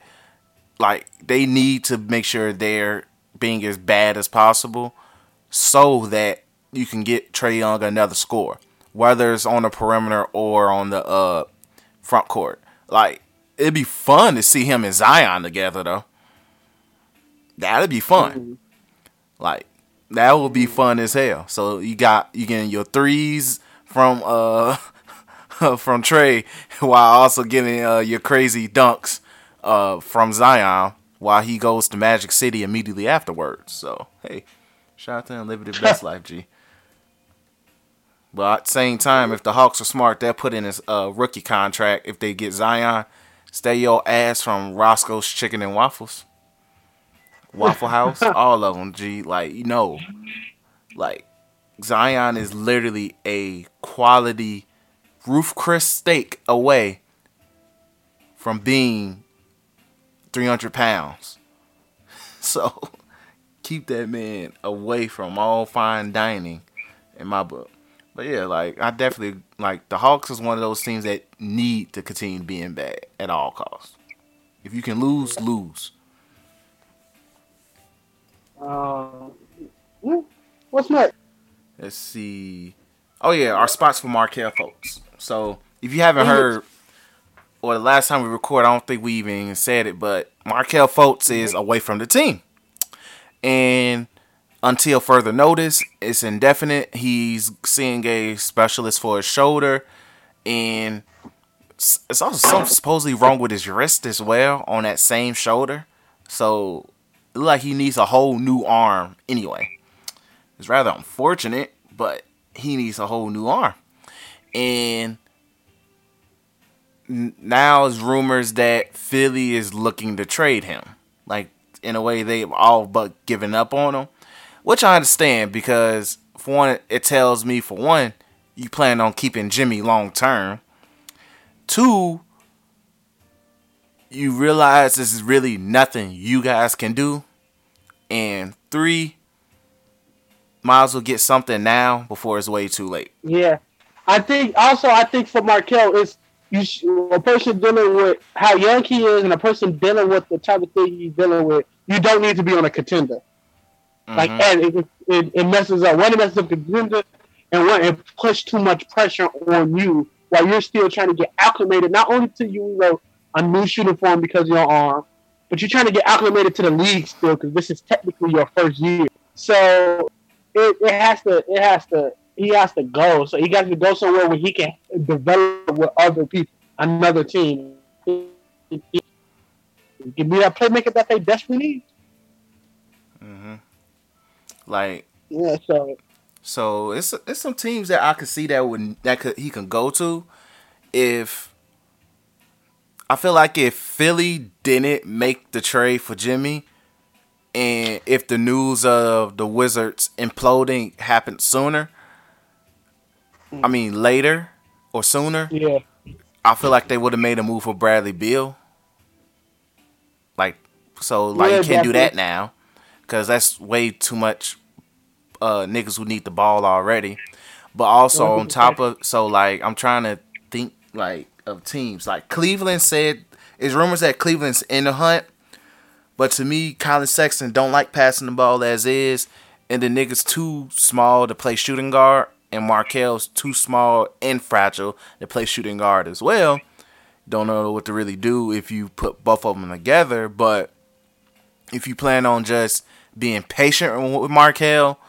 like, they need to make sure they're being as bad as possible, so that you can get Trae Young another score, whether it's on the perimeter or on the uh front court. Like, it'd be fun to see him and Zion together, though. That'd be fun. Like that would be fun as hell. So you got you getting your threes from uh from Trae while also getting uh, your crazy dunks uh from Zion while he goes to Magic City immediately afterwards. So hey, shout out to him living the best life, G. But at the same time, if the Hawks are smart, they'll put in his uh, rookie contract if they get Zion. Stay your ass from Roscoe's Chicken and Waffles. Waffle House, all of them, G. Like, you know, like, Zion is literally a quality Ruth's Chris steak away from being 300 pounds. So, keep that man away from all fine dining in my book. But yeah, like I definitely like the Hawks is one of those teams that need to continue being bad at all costs. If you can lose, lose. Um, hmm, what's next? Let's see. Oh yeah, our spots for Markelle Fultz. So if you haven't heard, or the last time we recorded, I don't think we even said it, but Markelle Fultz is away from the team, and until further notice, it's indefinite. He's seeing a specialist for his shoulder, and it's also something supposedly wrong with his wrist as well on that same shoulder. So like he needs a whole new arm anyway. It's rather unfortunate, but he needs a whole new arm. And now is rumors that Philly is looking to trade him. Like in a way they've all but given up on him. Which I understand because for one it tells me for one, you plan on keeping Jimmy long term. Two, you realize this is really nothing you guys can do. And three, might as well get something now before it's way too late. Yeah, I think also I think for Markelle it's you a person dealing with how young he is and a person dealing with the type of thing he's dealing with. You don't need to be on a contender. Mm-hmm. Like and it, it, it, messes up. One, it messes up the contender, and one, it puts too much pressure on you while you're still trying to get acclimated not only to you, you know, a new shooting form because of your arm, but you're trying to get acclimated to the league still because this is technically your first year. So it, it has to it has to he has to go. So he got to go somewhere where he can develop with other people, another team. Can be that playmaker that they desperately need. Like yeah, so so it's it's some teams that I could see that would that could he can go to if I feel like if Philly didn't make the trade for Jimmy, and if the news of the Wizards imploding happened sooner, I mean later or sooner, yeah, I feel like they would have made a move for Bradley Beal. Like so, like yeah, you can't do that now because that's way too much uh, niggas who need the ball already. But also on top of so like I'm trying to think like of teams like Cleveland said. It's rumors that Cleveland's in the hunt but to me, Collin Sexton don't like passing the ball as is, and the nigga's too small to play shooting guard, and Markelle's too small and fragile to play shooting guard as well. Don't know what to really do if you put both of them together, but if you plan on just being patient with Markelle,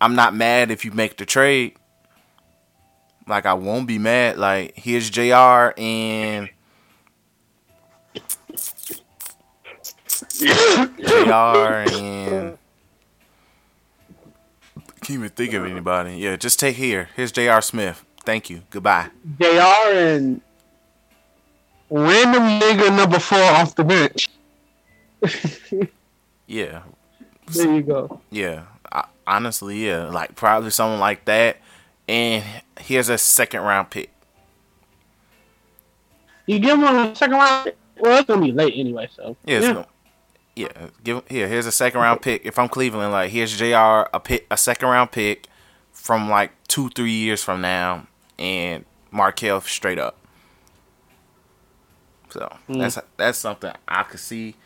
I'm not mad if you make the trade. Like I won't be mad. Like here's Jr. and JR and can't even think of anybody. Yeah, just take here. Here's Jr. Smith. Thank you. Goodbye. Jr. and random nigga number four off the bench. yeah. There you go. Yeah. Honestly, yeah. Like probably someone like that. And here's a second round pick. You give him a second round. Well, it's gonna be late anyway. So yeah, yeah. Yeah, give here. Here's a second round pick. If I'm Cleveland, like here's Jr. a pick, a second round pick from like two, three years from now, and Markelle straight up. So mm. that's that's something I could see.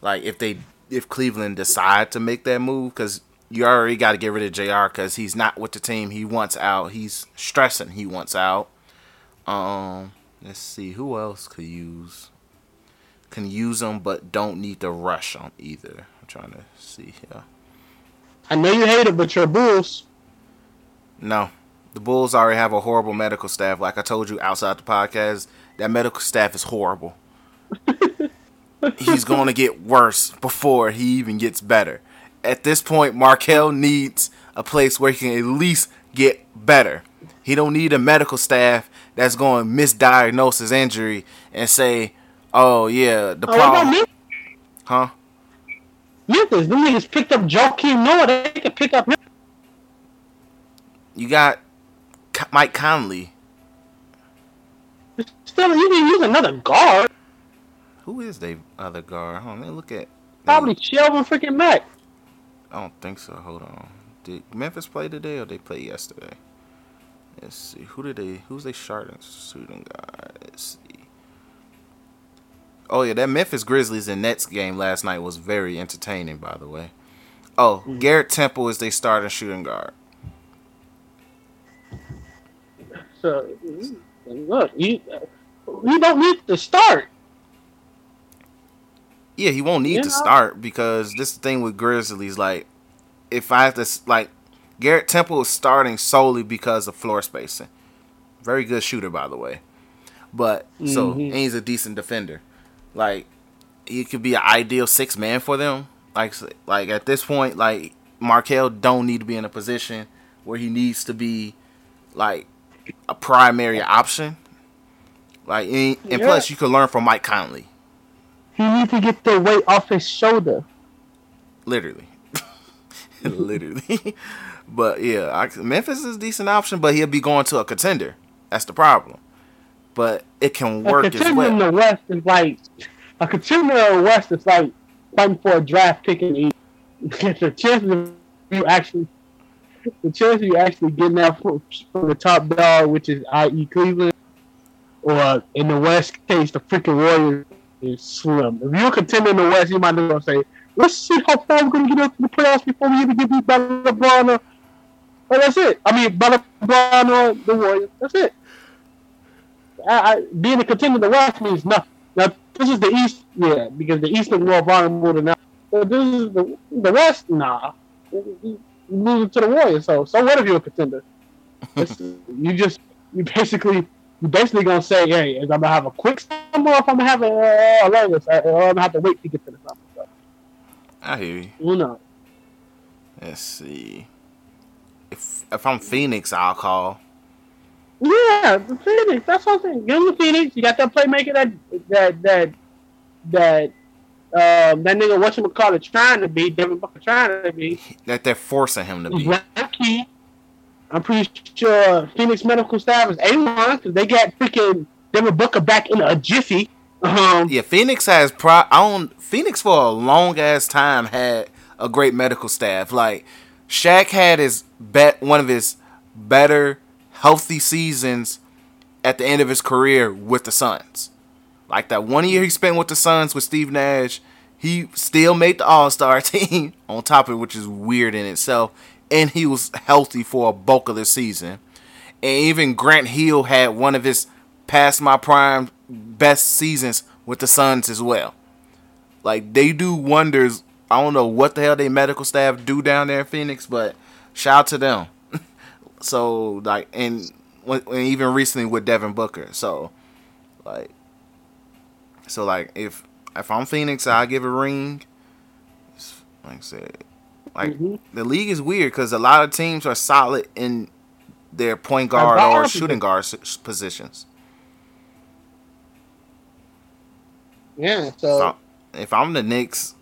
Like if they if Cleveland decide to make that move, because you already got to get rid of Jr. because he's not with the team. He wants out. He's stressing. He wants out. Um, let's see who else could use can use them, but don't need to rush them either. I'm trying to see here. I know you hate it, but you're Bulls. No, the Bulls already have a horrible medical staff. Like I told you outside the podcast, that medical staff is horrible. He's going to get worse before he even gets better. At this point, Markelle needs a place where he can at least get better. He don't need a medical staff that's going to misdiagnose his injury and say, Oh yeah, the oh, problem. Huh? Memphis, them niggas picked up Joakim Noah. They could pick up. You got Mike Conley. Still, you can use another guard. Who is the other guard? Hold on, let me look at. Probably Shelvin freaking Mack. I don't think so. Hold on. Did Memphis play today or they play yesterday? Let's see. Who did they? Who's they starting shooting guard? Let's see. Oh yeah, that Memphis Grizzlies and Nets game last night was very entertaining. By the way. Oh, mm-hmm. Garrett Temple is they starting shooting guard. So look, you you don't need to start. Yeah, he won't need you to know? start because this thing with Grizzlies, like, if I have to, like, Garrett Temple is starting solely because of floor spacing. Very good shooter, by the way. But so Mhm. and he's a decent defender. Like he could be an ideal six man for them. Like like at this point, like Markelle don't need to be in a position where he needs to be like a primary option. Like and, and Yeah. plus you can learn from Mike Conley, He needs to get the weight off his shoulder. literally, literally. but yeah, I, Memphis is a decent option, but he'll be going to a contender. That's the problem. But it can A work as contender in the West is like a contender in the West is like fighting for a draft pick in the East. the chances of you actually the chance of you actually getting that from, from the top dog, which is i.e. Cleveland, or in the West case, the freaking Warriors is slim. If you're in the West, you might as well say, let's see how far we're going to get up to the playoffs before we even get beat by LeBron. Or, but that's it. I mean, by LeBron or the Warriors. That's it. I, I, being a contender in the West means nothing. Now, this is the East, yeah, because the East is more vulnerable than that. But this is the, the West, nah. Losing to the Warriors, so so what if you're a contender? You just you basically you basically gonna say, hey, is I'm gonna have a quick summer or if I'm gonna have a, uh, a longer, or I'm gonna have to wait to get to the summer. So, I hear you. who knows? Let's see. If if I'm Phoenix, I'll call. Yeah, the Phoenix. That's what I'm saying. Give him the Phoenix. You got that playmaker that that that that um that nigga what you trying to be Devin Booker trying to be. That they're forcing him to be. Lucky. I'm pretty sure Phoenix medical staff is a one because they got freaking Devin Booker back in a jiffy. Um, Yeah, Phoenix has pro. I don't. Phoenix for a long ass time had a great medical staff. Like Shaq had his bet one of his better healthy seasons at the end of his career with the Suns. Like that one year he spent with the Suns with Steve Nash, he still made the All Star team on top of it, which is weird in itself. And he was healthy for a bulk of the season. And even Grant Hill had one of his past my prime best seasons with the Suns as well. Like they do wonders. I don't know what the hell they medical staff do down there in Phoenix, but shout out to them. so like, and, and even recently with Devin Booker. So like, so like if if I'm Phoenix, I give a ring. Like I said, like Mhm. the league is weird because a lot of teams are solid in their point guard or shooting guard positions. yeah, so, So if I'm the Knicks,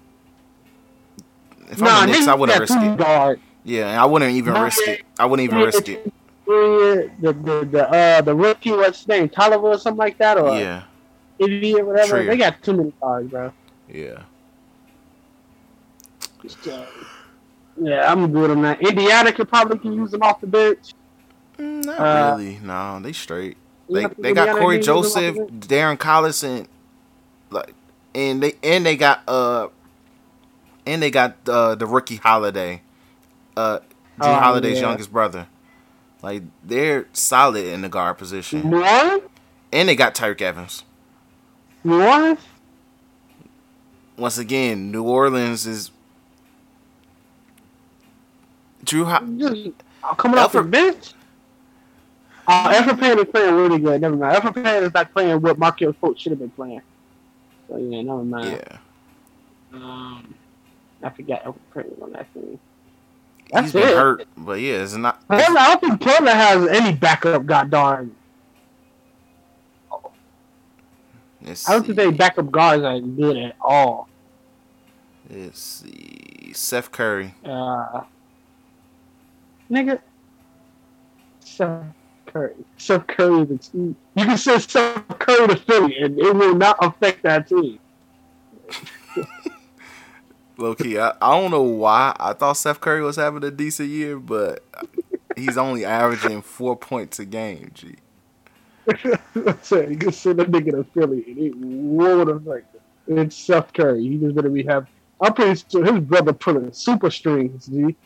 if nah, I'm the Knicks, I wouldn't risk it. guard. Yeah, and I wouldn't even risk it. I wouldn't even risk it. The the the uh the rookie what's his name Tolliver or something like that or Yeah, idiot whatever Trier. they got too many cards bro. yeah. So, yeah, I'm good on that. Indiana could probably can use them off the bench. Mm, Not Uh, really. No, they straight. They they got Indiana Cory use them Joseph, off the bench. Darren Collison, like, and they and they got uh, and they got uh the rookie Holiday, uh, Jrue Oh, Holiday's yeah. youngest brother. Like they're solid in the guard position, Orleans, and they got Tyreke Evans. Orleans. Once again, New Orleans is Jrue. Ho- uh, coming off the Elfrid- bench. Uh, Elfrid Payne is playing really good. Never mind. Elfrid Payne is not playing what Markelle Fultz should have been playing. So yeah, never mind. yeah, Um, I forgot Elfrid Payne on that team. he's That's been it. hurt, but yeah, it's not. Portland, I don't think Portland has any backup. God darn. Let's I don't think they backup guards are good at all. Let's see. Seth Curry. Uh, nigga, Seth Curry. Seth Curry is a team. You can send Seth Curry to Philly, and it will not affect that team. Low key, I, I don't know why I thought Seth Curry was having a decent year, but he's only averaging four points a game. G. I said you can send that nigga to Philly, and it won't affect it. It's Seth Curry. He just gonna be have. I'm pretty sure his brother pulling super strings, G.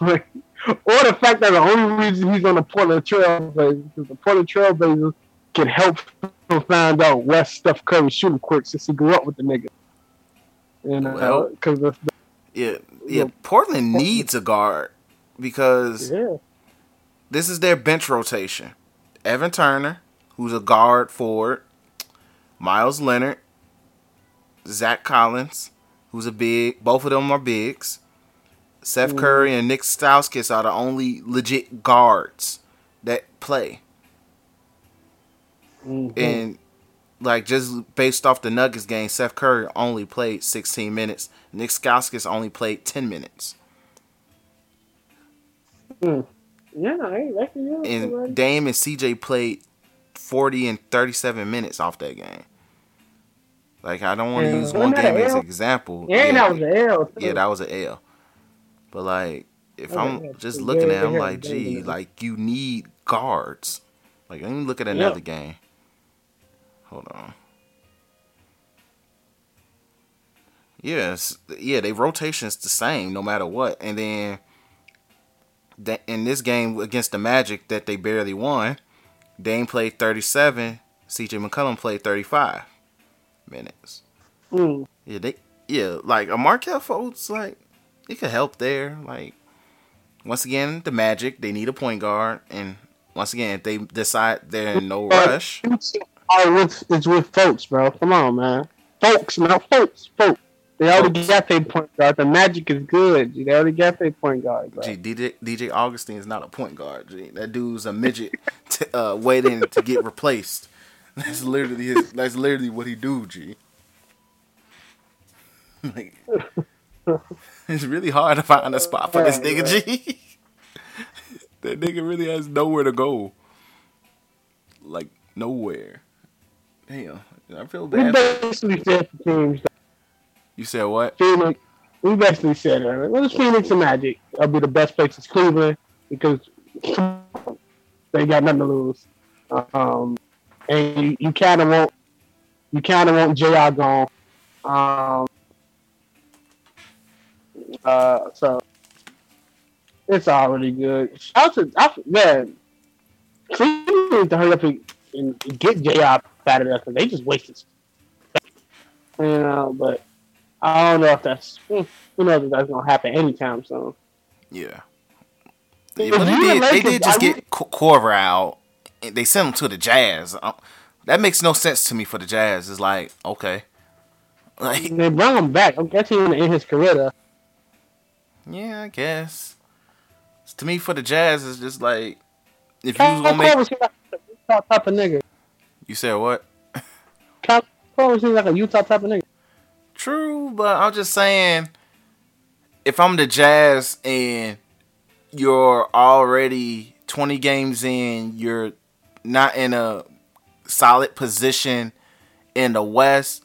Like, or the fact that the only reason he's on the Portland Trailblazers because the Portland Trailblazers can help him find out what Steph Curry shooting quick since he grew up with the nigga. And uh, Well, because the, Yeah, yeah. Yeah. Portland needs a guard because yeah, this is their bench rotation. Evan Turner, who's a guard forward, Meyers Leonard, Zach Collins, who's a big. Both of them are bigs. Seth Curry and Nick Stauskas are the only legit guards that play. And like just based off the Nuggets game, Seth Curry only played 16 minutes. Nick Stauskas only played 10 minutes. Yeah, I, yeah, And Dame and CJ played 40 and 37 minutes off that game. Like I don't want to Yeah. use one game as an example. Yeah, that was an L. Too. Yeah, that was an L. But like, if Okay, I'm yeah, just looking at, it, I'm like, gee, like you need guards. Like, let me look at Yeah. another game. Hold on. Yes, yeah, they rotation's the same no matter what, and then that in this game against the Magic that they barely won, Dame played 37, C.J. McCollum played 35 minutes. Mm. Yeah, they yeah, like a Markelle Fultz, like it could help there. Like once again, the Magic they need a point guard, and once again, if they decide they're in no rush, it's, it's with folks, bro. Come on, man. Folks, man. Folks, folks. They already got their point guard. The Magic is good. They already got their point guard, bro. gee, DJ DJ Augustin is not a point guard. Gee, that dude's a midget uh, waiting to get replaced. That's literally his. That's literally what he do. G. Like, it's really hard to find a spot for this nigga. G. that nigga really has nowhere to go. Like nowhere. Damn, I feel bad. We basically said for teams, You said what? Phoenix. We basically said, uh, well, it's Phoenix and Magic. That'll be the best place is Cleveland because they got nothing to lose. Um, and you, you kind of want, you kind of want Jr. gone. Um, uh, so it's already good. Shout out to I, man, Cleveland needs to hurry up and, and get Jr. out of there because they just wasted. You know, but I don't know if that's hmm, who knows if that's gonna happen anytime soon. Yeah. Well, they did. They did just get Cor- Korver out. and They sent him to the Jazz. Uh, That makes no sense to me for the Jazz. It's like okay, like They brought him back. I'm was in his career. Though. Yeah, I guess. To me, for the Jazz, it's just like if you was Kyle gonna make. Korver seems like a Utah type of nigga. You said what? Kyle Korver seems like a Utah type of nigga. True, but I'm just saying, if I'm the Jazz and you're already 20 games in, you're not in a solid position in the West,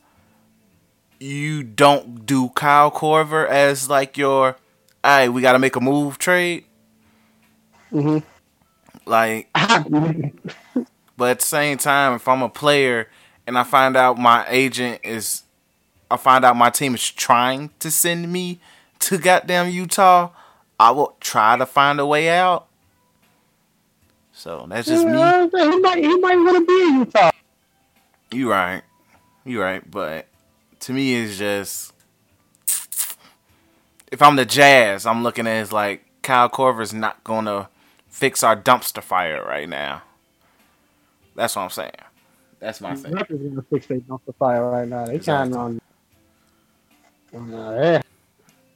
you don't do Kyle Korver as like your, hey, we got to make a move trade. Mhm. Like, but at the same time, if I'm a player and I find out my agent is, I find out my team is trying to send me to goddamn Utah, I will try to find a way out. So that's just me. Yeah, He might, he might want to be in Utah. You right. You right. But to me, it's just if I'm the Jazz, I'm looking at it like Kyle Korver's not gonna fix our dumpster fire right now. That's what I'm saying. That's my thing. Gonna fix their dumpster fire right now. They Exactly. kind of on. Uh, yeah.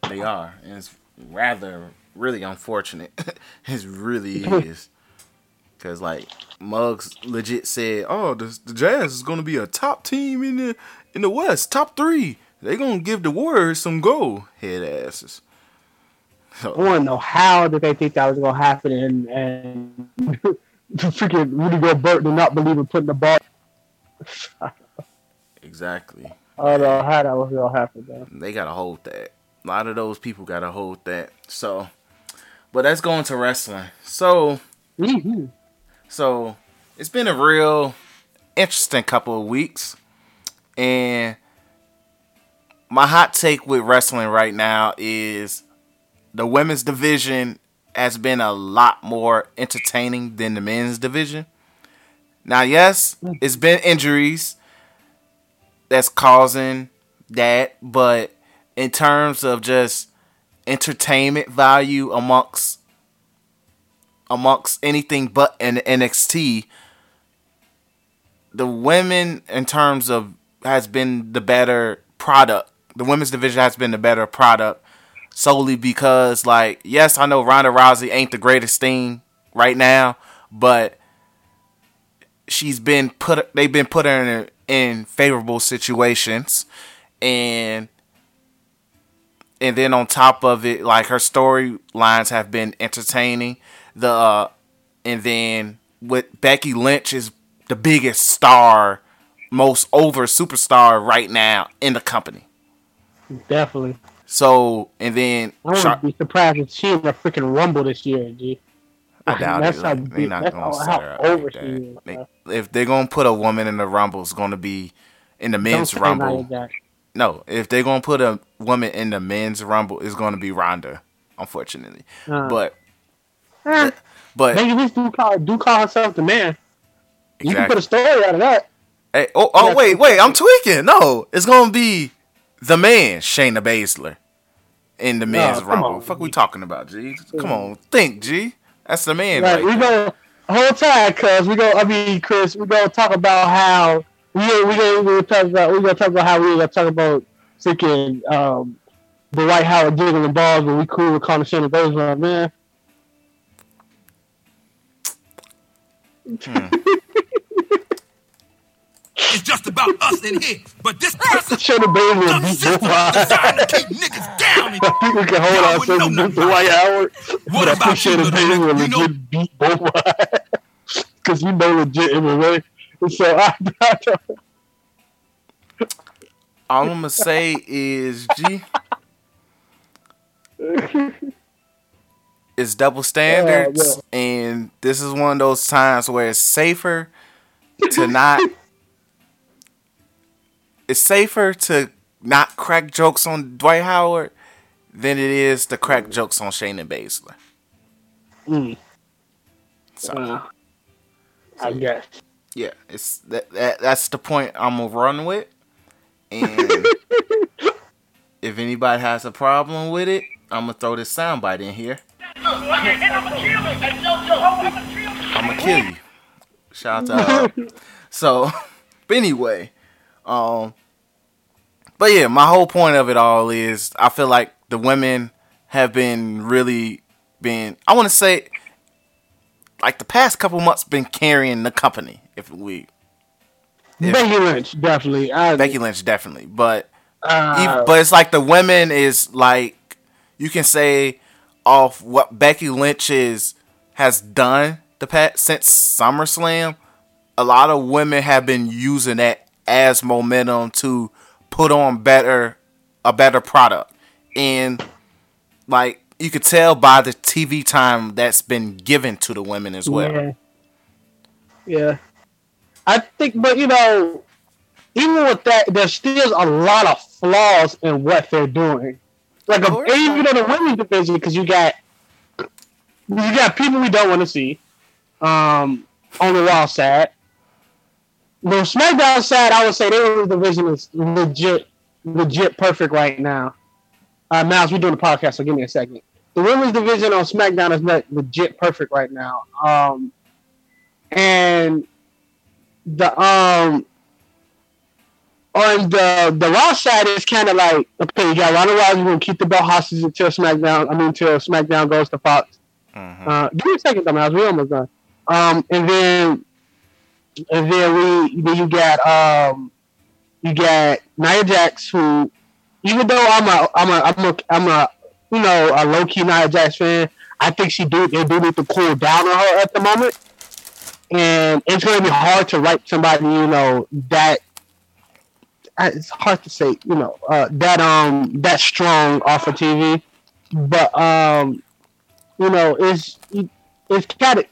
They are, and it's rather really unfortunate. it really is, because like Muggs legit said, "Oh, the, the Jazz is gonna be a top team in the in the West, top three. They gonna give the Warriors some go, head asses." I So, want to know how did they think that was gonna happen, and and freaking Rudy Gobert did not believe in putting the ball. exactly, I don't know how that was gonna happen, though. they gotta hold that. A lot of those people gotta hold that. So, but that's going to wrestling. So. Mm-hmm. So it's been a real interesting couple of weeks. And my hot take with wrestling right now is the women's division has been a lot more entertaining than the men's division. Now, yes, mm. it's been injuries that's causing that, but in terms of just entertainment value amongst amongst anything but an NXT, the women in terms of has been the better product. The women's division has been the better product solely because like yes, I know Ronda Rousey ain't the greatest thing right now, but she's been put they've been put in, in favorable situations. And and then on top of it like her storylines have been entertaining. The uh, and then with Becky Lynch is the biggest star most over superstar right now in the company Definitely. so and then I wouldn't Char- be surprised if she in a freaking rumble this year, G. I doubt That's it. how they're not that's gonna how- set her up over like that. is, They- if they're gonna put a woman in the rumble, it's gonna be in the men's rumble. No, if they're gonna put a woman in the men's rumble, it's gonna be Ronda, unfortunately. Uh, but Eh, but Becky Lynch do call do call herself the man. You can put a story out of that. hey, oh oh wait wait, I'm tweaking. No, it's gonna be the man Shayna Baszler in the men's come rumble. on, Fuck, we talking about G? Come on, think G. That's the man. Right, right we go whole time, cause we go. I mean, Chris, we gonna talk about how we we gonna, we gonna talk about we gonna talk about how we gonna talk about freaking um the Dwight Howard jiggling balls, but we cool with calling Shayna Baszler, man. It's just about us in here. But this person, Shayna Baszler some beat system Boy. designed to keep niggas down. And we can hold Y'all ourselves wouldn't know against the nothing Dwight Howard. What but I about think Shayna you, little Baszler nigga? You know- legit beat Boy. Because you know legit MMA. And so I, I don't, All I'm gonna say is G. It's double standards, oh, and this is one of those times where it's safer to not. It's safer to not crack jokes on Dwight Howard than it is to crack jokes on Shayna Baszler. Mm. So uh, I guess. yeah, it's that, that that's the point I'm gonna run with, and if anybody has a problem with it, I'm gonna throw this soundbite in here. I'm gonna kill you. Shout out to uh, so. But anyway, um, but yeah, my whole point of it all is I feel like the women have been really been. I want to say like the past couple months been carrying the company. If we If- Becky Lynch, definitely. I, Becky Lynch definitely, but uh, even, but it's like the women is like you can say off what Becky Lynch is has done the past since SummerSlam. A lot of women have been using that as momentum to put on better a better product, and like you could tell by the TV time that's been given to the women as well. Yeah. Yeah. I think, but you know, even with that, there's still a lot of flaws in what they're doing. Like, a, even in the women's division, because you got you got people we don't want to see um, on the Raw side. The SmackDown side, I would say their division is legit, legit perfect right now. Uh, Miles, we're doing a podcast, so give me a second. The women's division on SmackDown is le- legit perfect right now. Um, and the um on the the Raw side is kind of like okay, you got Ronda Rousey gonna keep the belt hostage until SmackDown. I mean, until SmackDown goes to Fox. Mhm. Uh, give me a second, though, Miles. We almost done. Um, and then and then we then you got um you got Nia Jax who even though I'm a I'm a I'm a I'm a you know a low key Nia Jax fan, I think she do they do need to cool down on her at the moment. And it's gonna be hard to write somebody, you know, that it's hard to say, you know, uh, that um that strong off of TV. But um you know, it's it's kind of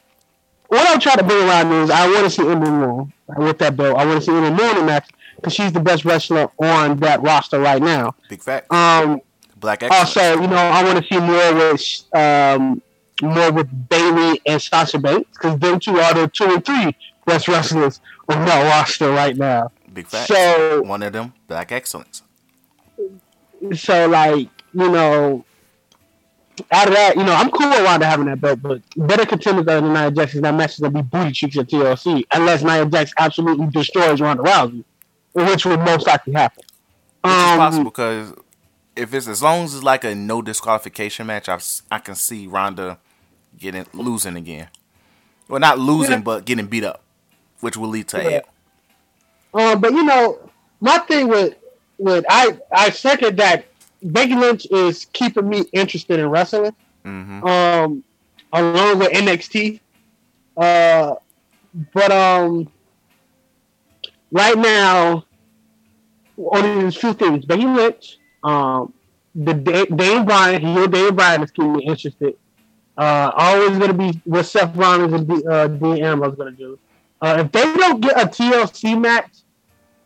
what I'm trying to bring around is I want to see Ember Moon with that belt. I want to see Ember Moon in that because she's the best wrestler on that roster right now. Big fact. Um, Black excellence. also, you know, I want to see more with um, more with Bayley and Sasha Banks because them two are the two and three best wrestlers on that roster right now. Big fact. So, One of them, Black excellence. so like you know, out of that, you know, I'm cool with Ronda having that belt, but better contenders than Nia Jax is that match is gonna be booty cheeks at TLC unless Nia Jax absolutely destroys Ronda Rousey, which would most likely happen. Which is Um, possible because if it's as long as it's like a no disqualification match, s- I can see Ronda getting losing again. Well, not losing, Yeah. but getting beat up, which will lead to Yeah. it. Um, but you know, my thing with with I I second that Becky Lynch is keeping me interested in wrestling. hmm Um, along with NXT. Uh, but um, right now, only there's two things: Becky Lynch, um, the Da- Daniel Bryan, heel Daniel Bryan is keeping me interested. Uh, always gonna be what Seth Rollins and D- uh, Dean Ambrose gonna do. Uh, if they don't get a TLC match,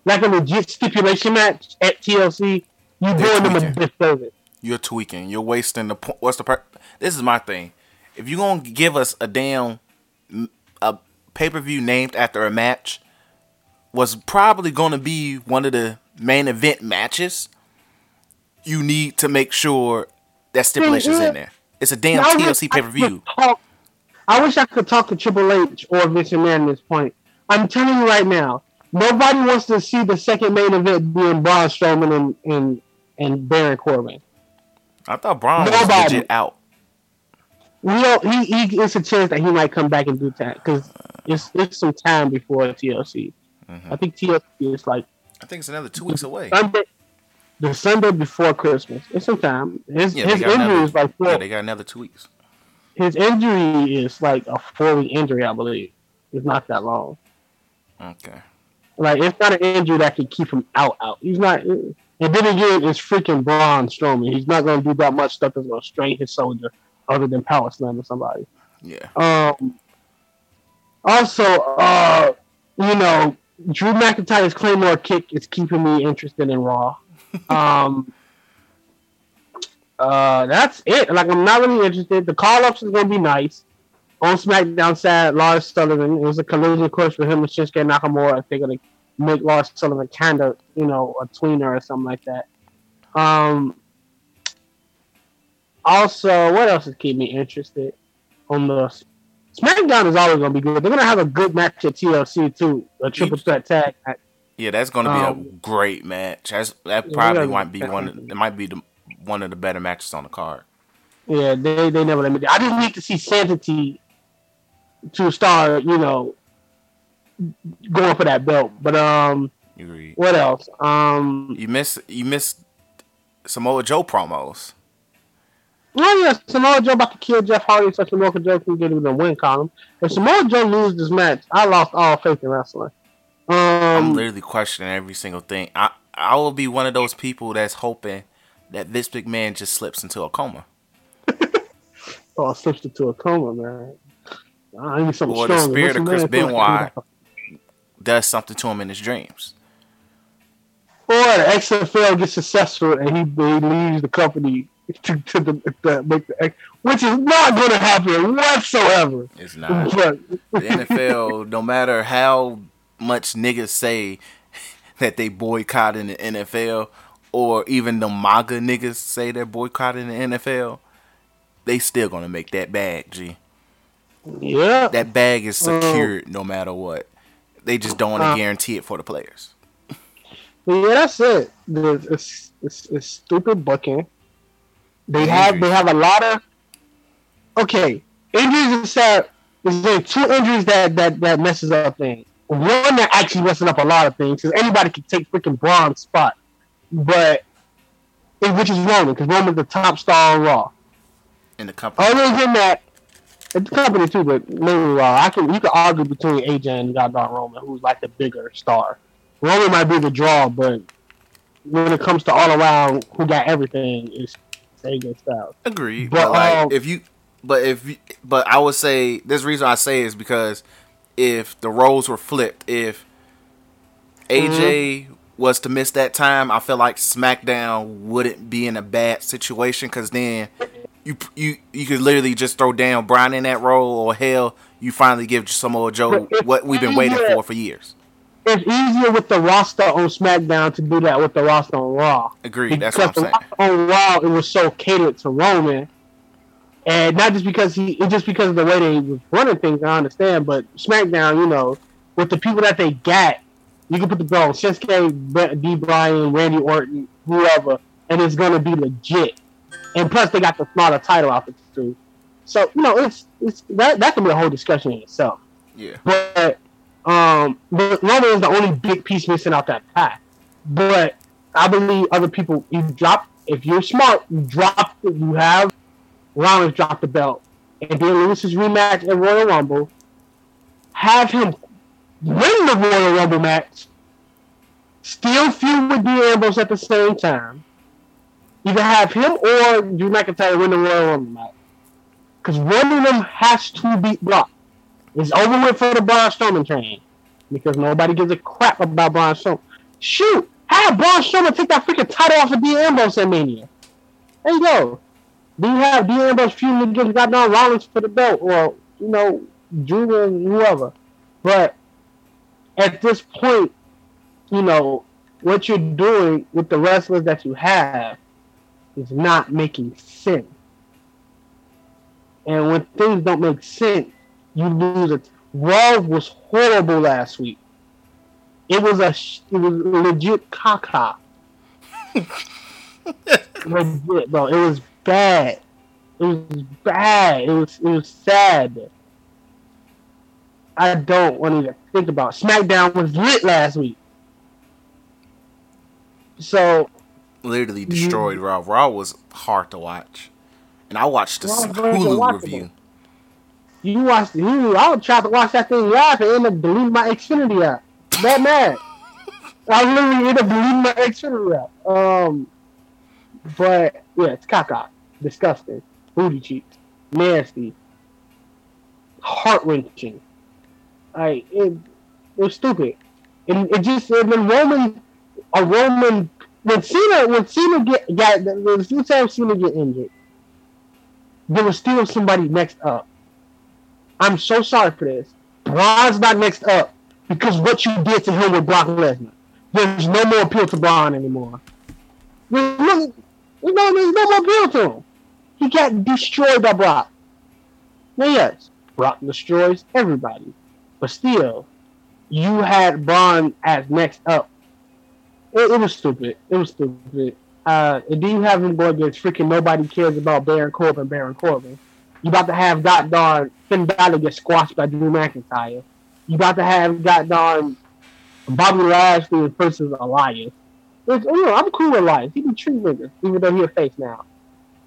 like a legit stipulation match at TLC, you They're doing them a disservice. You're tweaking. You're wasting the point. What's the per? This is my thing. If you're gonna give us a damn a pay per view named after a match, was probably gonna be one of the main event matches. You need to make sure that stipulation's in there. It's a damn wish TLC pay per view. I wish I could talk to Triple H or Vince McMahon at this point. I'm telling you right now, nobody wants to see the second main event being Braun Strowman and and, and Baron Corbin. I thought Braun was legit out. We don't, he, he it's a chance that he might come back and do that because it's it's some time before TLC. Mm-hmm. I think TLC is like I think it's another two weeks away. Sunday, the Sunday before Christmas. It's some time. His Yeah, his injury another- is like four, Yeah, they got another two weeks. his injury is like a four week injury, I believe. It's not that long. Okay. Like it's not an injury that can keep him out. Out. He's not. And then again, it's freaking Braun Strowman. He's not going to do that much stuff that's going to strain his soldier, other than power slam or somebody. Yeah. Um. Also, uh, you know, Drew McIntyre's Claymore kick is keeping me interested in Raw. Um. uh, that's it. Like I'm not really interested. The call ups is going to be nice. On SmackDown, sad Lars Sullivan. It was a collision course for him and Shinsuke Nakamura. If they're going to make Lars Sullivan kind of, you know, a tweener or something like that. Um. Also, what else is keeping me interested on the SmackDown is always going to be good. They're going to have a good match at TLC too, a triple threat tag match. Yeah, that's going to be a Um, great match. That's, that probably yeah, might be one. Of, it might be the one of the better matches on the card. Yeah, they they never let me. I just need to see Sanity to start, you know, going for that belt. But um, You agree? what else? Um, You miss you miss Samoa Joe promos. oh yeah, Samoa Joe about to kill Jeff Hardy, so Samoa Joe can get him the win column. If Samoa Joe loses this match, I lost all faith in wrestling. I'm Um, literally questioning every single thing. I I will be one of those people that's hoping that this big man just slips into a coma. oh, I switched it a coma, man. I need something Or the spirit of Chris Benoit. Does something to him in his dreams. Or the XFL gets successful and he, he leaves the company to, to the, the make the which is not going to happen whatsoever. It's not. But the NFL, no matter how much niggas say that they boycotting the NFL, or even the MAGA niggas say they're boycotting the NFL, they still gonna make that bag, G. yeah, That bag is uh, secured no matter what. They just don't want to guarantee it for the players. Yeah, that's it. The- It's, it's, it's stupid booking. They The have they have a lot of okay injuries. Is that is there two injuries that that that messes up things. One that actually messes up a lot of things because anybody can take freaking Braun's spot, but which is Roman because Roman's the top star on Raw. In the company, Other than that, it's company too, but mainly Raw. I can you can argue between AJ and goddamn Roman, who's like the bigger star. Roman might be the draw, but when it comes to all around who got everything, it's AJ Styles. agreed. But, But, like, um, if you, but if, you, but I would say this reason I say is because if the roles were flipped, if AJ was to miss that time, I feel like SmackDown wouldn't be in a bad situation because then you you you could literally just throw down Brian in that role, or hell, you finally give Samoa Joe what we've been waiting for for years. It's easier with the roster on SmackDown to do that with the roster on Raw. Agreed. That's what I'm because saying. on Raw it was so catered to Roman and not just because he, it's just because of the way they was running things. I understand, but SmackDown, you know, with the people that they got, you can put the belt on Shinsuke, D. Bryan, Randy Orton, whoever, and it's gonna be legit. And plus, they got the smaller title outfits too. So you know, it's it's that that can be a whole discussion in itself. Yeah. But um, but Roman is the only big piece missing out that pie. But I believe other people, you drop if you're smart, you drop you have Rollins drop the belt and then Lewis's rematch at Royal Rumble. Have him win the Royal Rumble match. Still feud with Dean Ambrose at the same time. Either have him or Drew McIntyre win the Royal Rumble match. Because one of them has to beat Brock. It's over with for the Braun Strowman train. Because nobody gives a crap about Braun Strowman. Shoot! Have Braun Strowman take that freaking title off of Dean Ambrose at Mania. There you go. Do you have Dean Ambrose feuding against goddamn Rollins for the belt? Or, you know, Drew and whoever. But at this point, you know, what you're doing with the wrestlers that you have is not making sense. And when things don't make sense, you lose it. Raw was horrible last week. It was a it was legit caca. legit, bro. It was bad. It was bad. It was it was sad. I don't want to even think about. It. SmackDown was lit last week. So literally destroyed you, Raw. Raw was hard to watch, and I watched the Hulu review. You watched the Hulu. I would try to watch that thing live and end up deleting my Xfinity app. That mad. I literally end up deleting my Xfinity app. Um, but yeah, it's caca, disgusting, booty cheeks, nasty, heart wrenching. Like it, it was stupid. And it just and when Roman, a Roman, when Cena, when Cena get got the few times Cena get injured, there was still somebody next up. I'm so sorry for this. Braun's not next up because what you did to him with Brock Lesnar. There's no more appeal to Braun anymore. There's no, there's no, there's no more appeal to him. He got destroyed by Brock. Now, yes, Brock destroys everybody. But still, you had Braun as next up. It, it was stupid. It was stupid. Uh, and then you have him go against freaking nobody cares about Baron Corbin, Baron Corbin. You about to have God darn Finn Balor get squashed by Drew McIntyre. You about to have God darn Bobby Lashley versus Elias. It's, you know, I'm cool with Elias. He be true niggas, even though he a face now.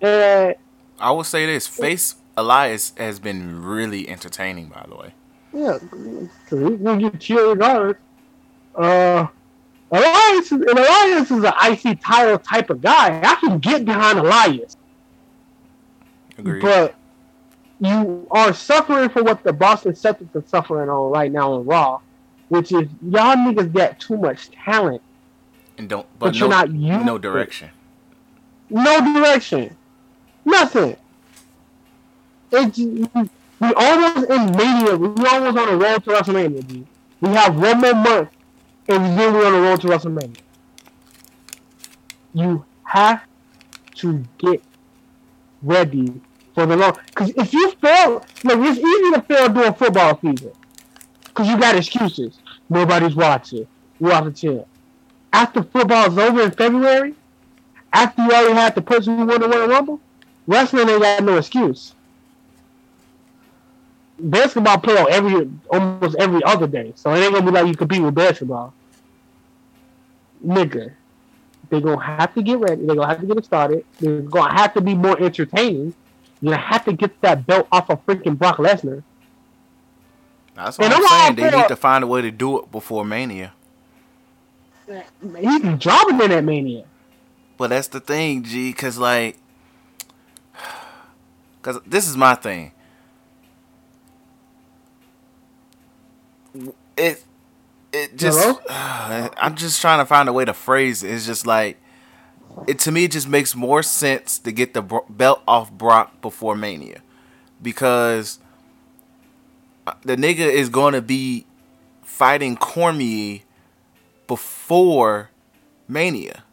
And I will say this: face Elias has been really entertaining, by the way. Yeah, because he's gonna get cheered regardless. Uh, Elias, and Elias is an IC title type of guy. I can get behind Elias. Agreed. But you are suffering for what the Boston Celtics are suffering on right now on Raw, which is y'all niggas get too much talent. And don't, but, but no, you're not no direction. No direction. Nothing. It's we almost in Mania. We almost on the road to WrestleMania, dude. We have one more month, and then we're on the road to WrestleMania. You have to get ready for the long. Because if you fail, look, it's easy to fail during football season. Because you got excuses. Nobody's watching. You're off the chair. After football's over in February, after you already had the person who won the Royal Rumble, wrestling ain't got no excuse basketball play on every almost every other day, so it ain't gonna be like you compete with basketball. Nigga, they're gonna have to get ready. They're gonna have to get it started. They're gonna have to be more entertaining. You're gonna have to get that belt off of freaking Brock Lesnar. That's what and I'm saying. They need to find a way to do it before Mania. He's dropping in that Mania. But that's the thing, G, because like, because this is my thing. It it just uh, I'm just trying to find a way to phrase it. It's just like it to me. It just makes more sense to get the belt off Brock before Mania because uh, the nigga is going to be fighting Cormier before Mania.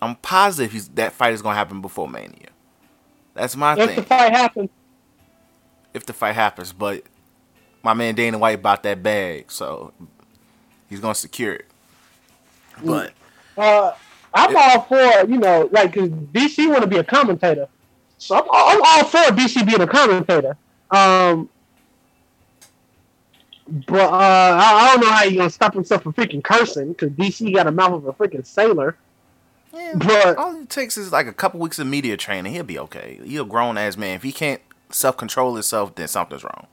I'm positive that fight is going to happen before Mania. That's my If thing. If the fight happens, if the fight happens. But my man Dana White bought that bag, so he's gonna secure it. But uh, I'm all for you know, like, cause DC want to be a commentator, so I'm, I'm all for DC being a commentator. Um, but uh, I, I don't know how you gonna stop himself from freaking cursing, because DC got a mouth of a freaking sailor. But all it takes is like a couple weeks of media training. He'll be okay. He's a grown ass man. If he can't self control himself, then something's wrong.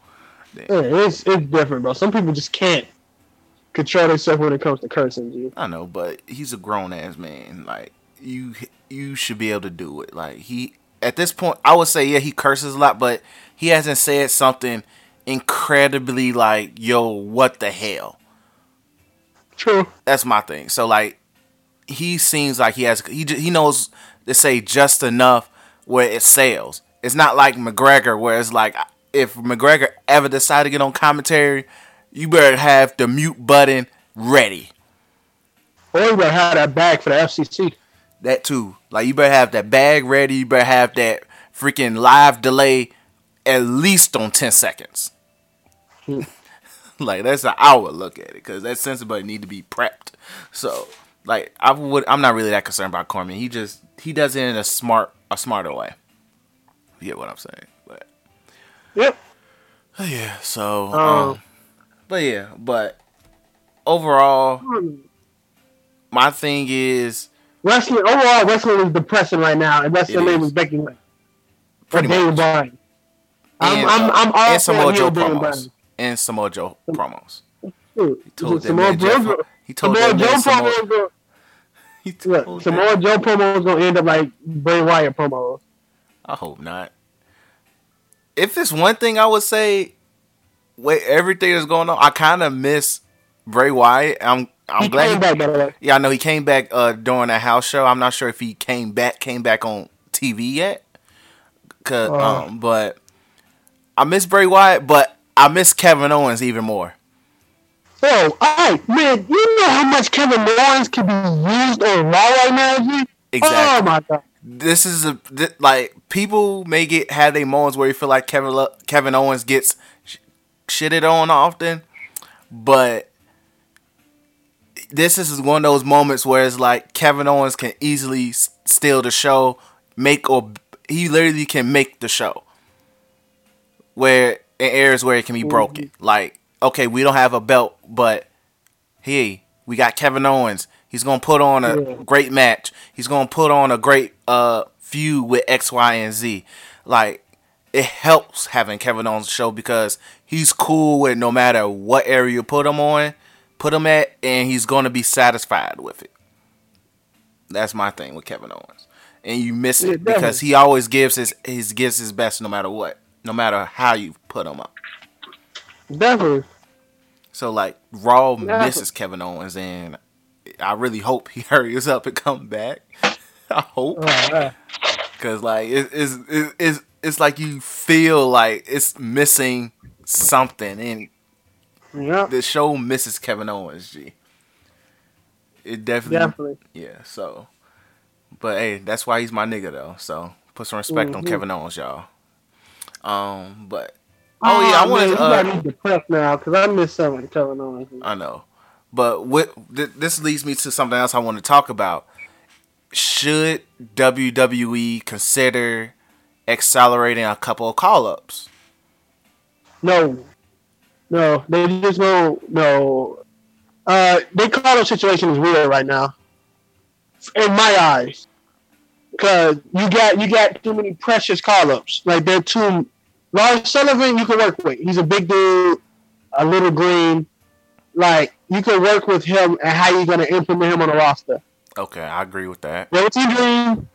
Yeah, it's it's different, bro. Some people just can't control themselves when it comes to cursing. I know, but he's a grown ass man. Like you, you should be able to do it. Like he, at this point, I would say yeah, he curses a lot, but he hasn't said something incredibly like, "Yo, what the hell." True. That's my thing. So like, he seems like he has he he knows to say just enough where it sells. It's not like McGregor where it's like if McGregor ever decide to get on commentary, you better have the mute button ready. Or you better have that bag for the FCC. That too. Like you better have that bag ready. You better have that freaking live delay at least on ten seconds. Hmm. like that's an hour look at it because that censor button need to be prepped. So like I would, I'm not really that concerned about Cormier. He just he does it in a smart, a smarter way. You get what I'm saying? Yep. yeah. So, Um, um, but yeah, but overall, my thing is Wrestling overall, wrestling is depressing right now, and your name is. Becky Lynch. pretty much. Bryan. I'm, And, I'm, uh, I'm all and Samoa for Joe promos. Bryan. And Samoa Joe promos. He told that Samoa man Jeff. Joe- He told Samoa Joe Samoa. promo is gonna- He Look, told Samoa that- Joe gonna end up like Bray Wyatt promo. I hope not. If it's one thing I would say, wait, everything that's going on, I kind of miss Bray Wyatt. I'm I'm He glad. came he- back by the way. Yeah, I know he came back uh during that house show. I'm not sure if he came back came back on TV yet. Cause, Uh. um, but I miss Bray Wyatt, but I miss Kevin Owens even more. So, alright, man, you know how much Kevin Owens can be used on Raw right now? Exactly. Oh my god. This is a th- like people may get have their moments where you feel like Kevin Lo- Kevin Owens gets sh- shitted on often, but this is one of those moments where it's like Kevin Owens can easily s- steal the show, make or he literally can make the show. Where in areas where it can be broken, like okay, we don't have a belt, but hey, we got Kevin Owens. He's gonna put on a Yeah. great match. He's gonna put on a great uh feud with X, Y, and Z. Like it helps having Kevin Owens show because he's cool with no matter what area you put him on, put him at, and he's gonna be satisfied with it. That's my thing with Kevin Owens, and you miss Yeah, it because he always gives his his gives his best no matter what, no matter how you put him up. Definitely. So like Raw Yeah. misses Kevin Owens, and I really hope he hurries up and come back. I hope because like it, it's it, it's it's like you feel like it's missing something, and Yeah. the show misses Kevin Owens. G. It definitely, Definitely. yeah. So, but hey, that's why he's my nigga though. So put some respect on Mhm. Kevin Owens, y'all. Um, but oh, yeah, I want to. Uh, depressed now because I miss something Kevin Owens. I know. But what th- this leads me to something else I want to talk about. Should WWE consider accelerating a couple of call ups? No, no, they just no, no. Uh, they call the situation is weird right now, in my eyes, because you got you got too many precious call ups. Like they're too. Lars Sullivan, you can work with. He's a big dude, a little green. Like you can work with him and how you're gonna implement him on the roster. Okay, I agree with that. Velveteen Dream,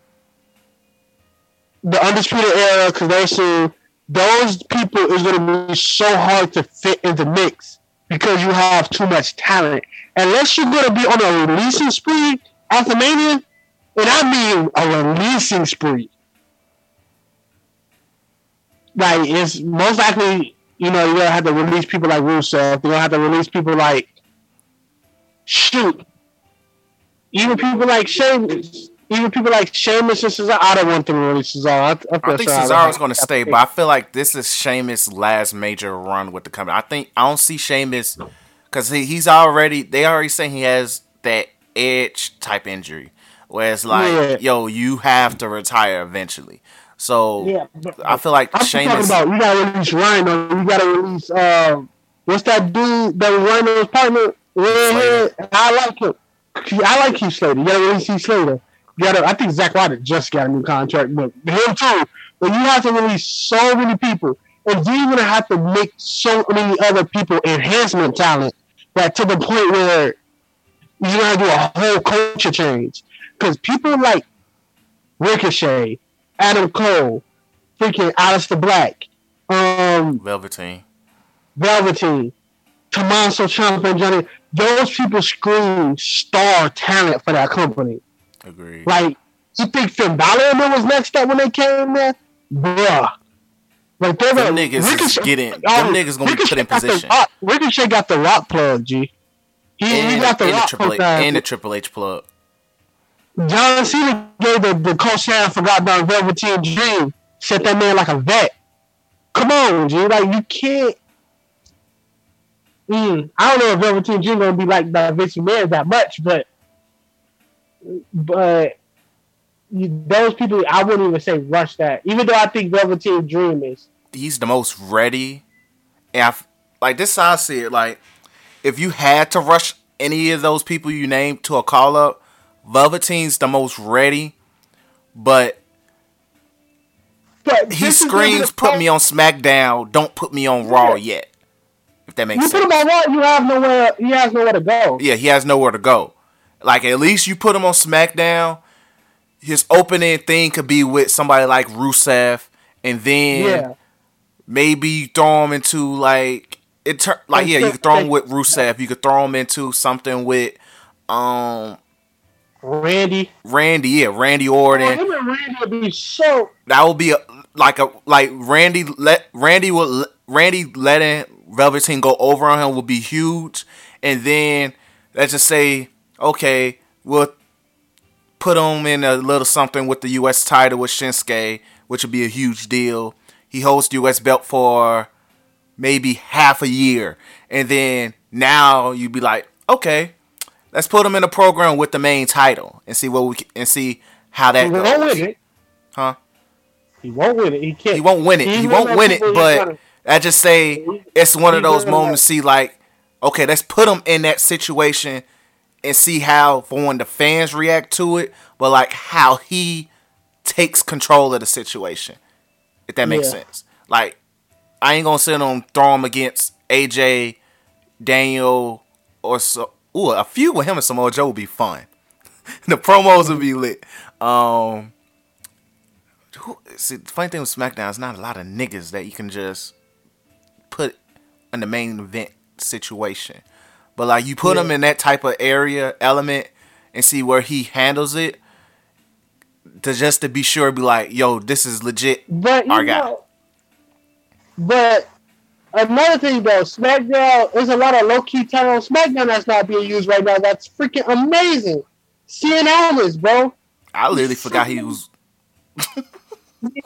the Undisputed Era, two, those people is going to be so hard to fit in the mix because you have too much talent. Unless you're going to be on a releasing spree after Mania, and I mean a releasing spree. Like, it's most likely, you know, you're to have to release people like Rusev. You're to have to release people like, shoot, even people like Sheamus, even people like Sheamus and Cesaro, I don't want them to release Cesaro. I, I, I think sorry. Cesaro's going to stay, but I feel like this is Sheamus' last major run with the company. I think I don't see Sheamus because he, he's already. They already saying he has that edge type injury, where it's like, Yeah. yo, you have to retire eventually. So Yeah, but- I feel like I'm Sheamus. talking about we gotta release Rhino. We gotta release uh, what's that dude that was Rhino's partner? Redhead. I like him. I like Keith Slater. You gotta release Keith Slater. You gotta. I think Zack Ryder just got a new contract, but him too. But you have to release so many people, and then you're gonna have to make so many other people enhancement talent that to the point where you're gonna do a whole culture change. Because people like Ricochet, Adam Cole, freaking Aleister Black, um, Velveteen. Velveteen, Tommaso Ciampa, and Johnny. Those people scream star talent for that company. Agreed. Like, you think Finn Balor and them was next up when they came there? Bruh. Like, they're Them the- niggas is getting- them niggas gonna be put in Ricochet the position. rock- Ricochet got the rock plug, G. He, he got the and the rock Triple H, plug. and the Triple H plug. John Cena gave the, the co-sign for goddamn Velveteen Dream. Set that man like a vet. Come on, G. Like, you can't. Mm, I don't know if Velveteen Dream gonna be like the Vince McMahon that much, but but you, those people, I wouldn't even say rush that. Even though I think Velveteen Dream is. he's the most ready. I like this, I see it. Like, if you had to rush any of those people you named to a call up, Velveteen's the most ready. But But he screams, "Put me on SmackDown! Don't put me on Raw yet." If that makes sense. You put him on Raw, you have nowhere. He has nowhere to go. Yeah, he has nowhere to go. Like at least you put him on SmackDown. His opening thing could be with somebody like Rusev, and then Yeah. maybe you throw him into like it. Tur- like yeah, you could throw him with Rusev. You could throw him into something with um Randy. Randy. Yeah, Randy Oh, Orton. him and Randy would be so That would be a, like a like Randy let Randy would Randy letting Velveteen go over on him would be huge, and then let's just say okay, we'll put him in a little something with the U.S. title with Shinsuke, which would be a huge deal. He holds the U.S. belt for maybe half a year, and then now you'd be like, okay, let's put him in a program with the main title and see what we can, and see how that He won't goes. win it. Huh? He won't win it. He can't. He won't win it. He won't win it, but I just say it's one of those moments. See, like, okay, let's put him in that situation and see how, for one, the fans react to it, but like how he takes control of the situation. If that makes Yeah. sense. Like, I ain't gonna sit on throw him against AJ, Daniel, or so. Ooh, a few with him and Samoa Joe would be fun. the promos would be lit. Um, who, see, the funny thing with SmackDown is not a lot of niggas that you can just put in the main event situation. But like you put him in that type of area element and see where he handles it, to just to be sure, be like, yo, this is legit. But you know, but another thing though, SmackDown there's a lot of low key talent on SmackDown that's not being used right now. That's freaking amazing. Cien Almas, bro, I literally forgot he was.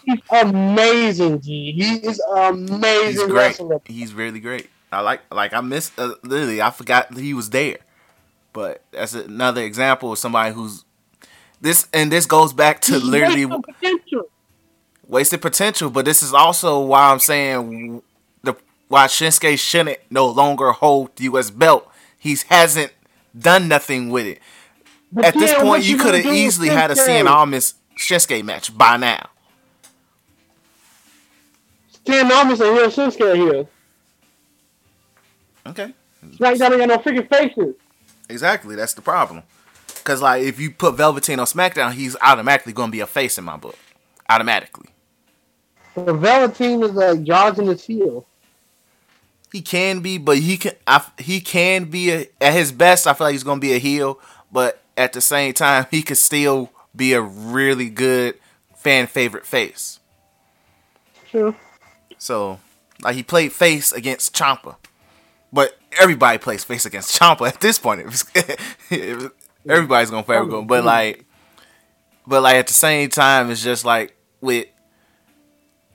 he's amazing. G, he is He's amazing great. wrestler. He's really great. I like like I missed uh, literally. I forgot that he was there. But that's another example of somebody who's this and this goes back to He's literally wasting potential. wasted potential. But this is also why I'm saying why Shinsuke shouldn't no longer hold the U.S. belt. He hasn't done nothing with it. But At this point, you could have easily had a? Cien Almas Shinsuke match by now. Cien Almas and real Shinsuke here. Okay, SmackDown ain't got no freaking faces. exactly. That's the problem. Cause like if you put Velveteen on SmackDown, he's automatically going to be a face in my book, automatically. The Velveteen is like jogging his heel. He can be, but he can. I, he can be a, at his best. I feel like he's gonna be a heel, but at the same time, he could still be a really good fan favorite face. True. So, like he played face against Ciampa, but everybody plays face against Ciampa at this point. Everybody's gonna favor him, but like but like at the same time, it's just like with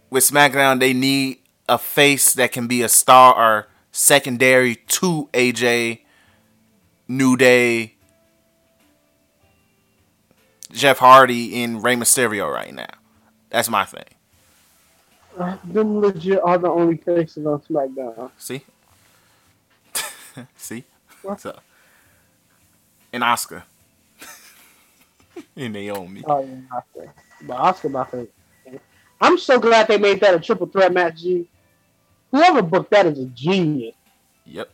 with SmackDown, they need a face that can be a star or secondary to AJ, New Day, Jeff Hardy, and Rey Mysterio right now. That's my thing. Uh, Them legit are the only faces on SmackDown. See, see, What? so and Asuka and Naomi. Oh yeah, Asuka. But Asuka about to. I'm so glad they made that a triple threat match. G. Whoever booked that is a genius, Yep.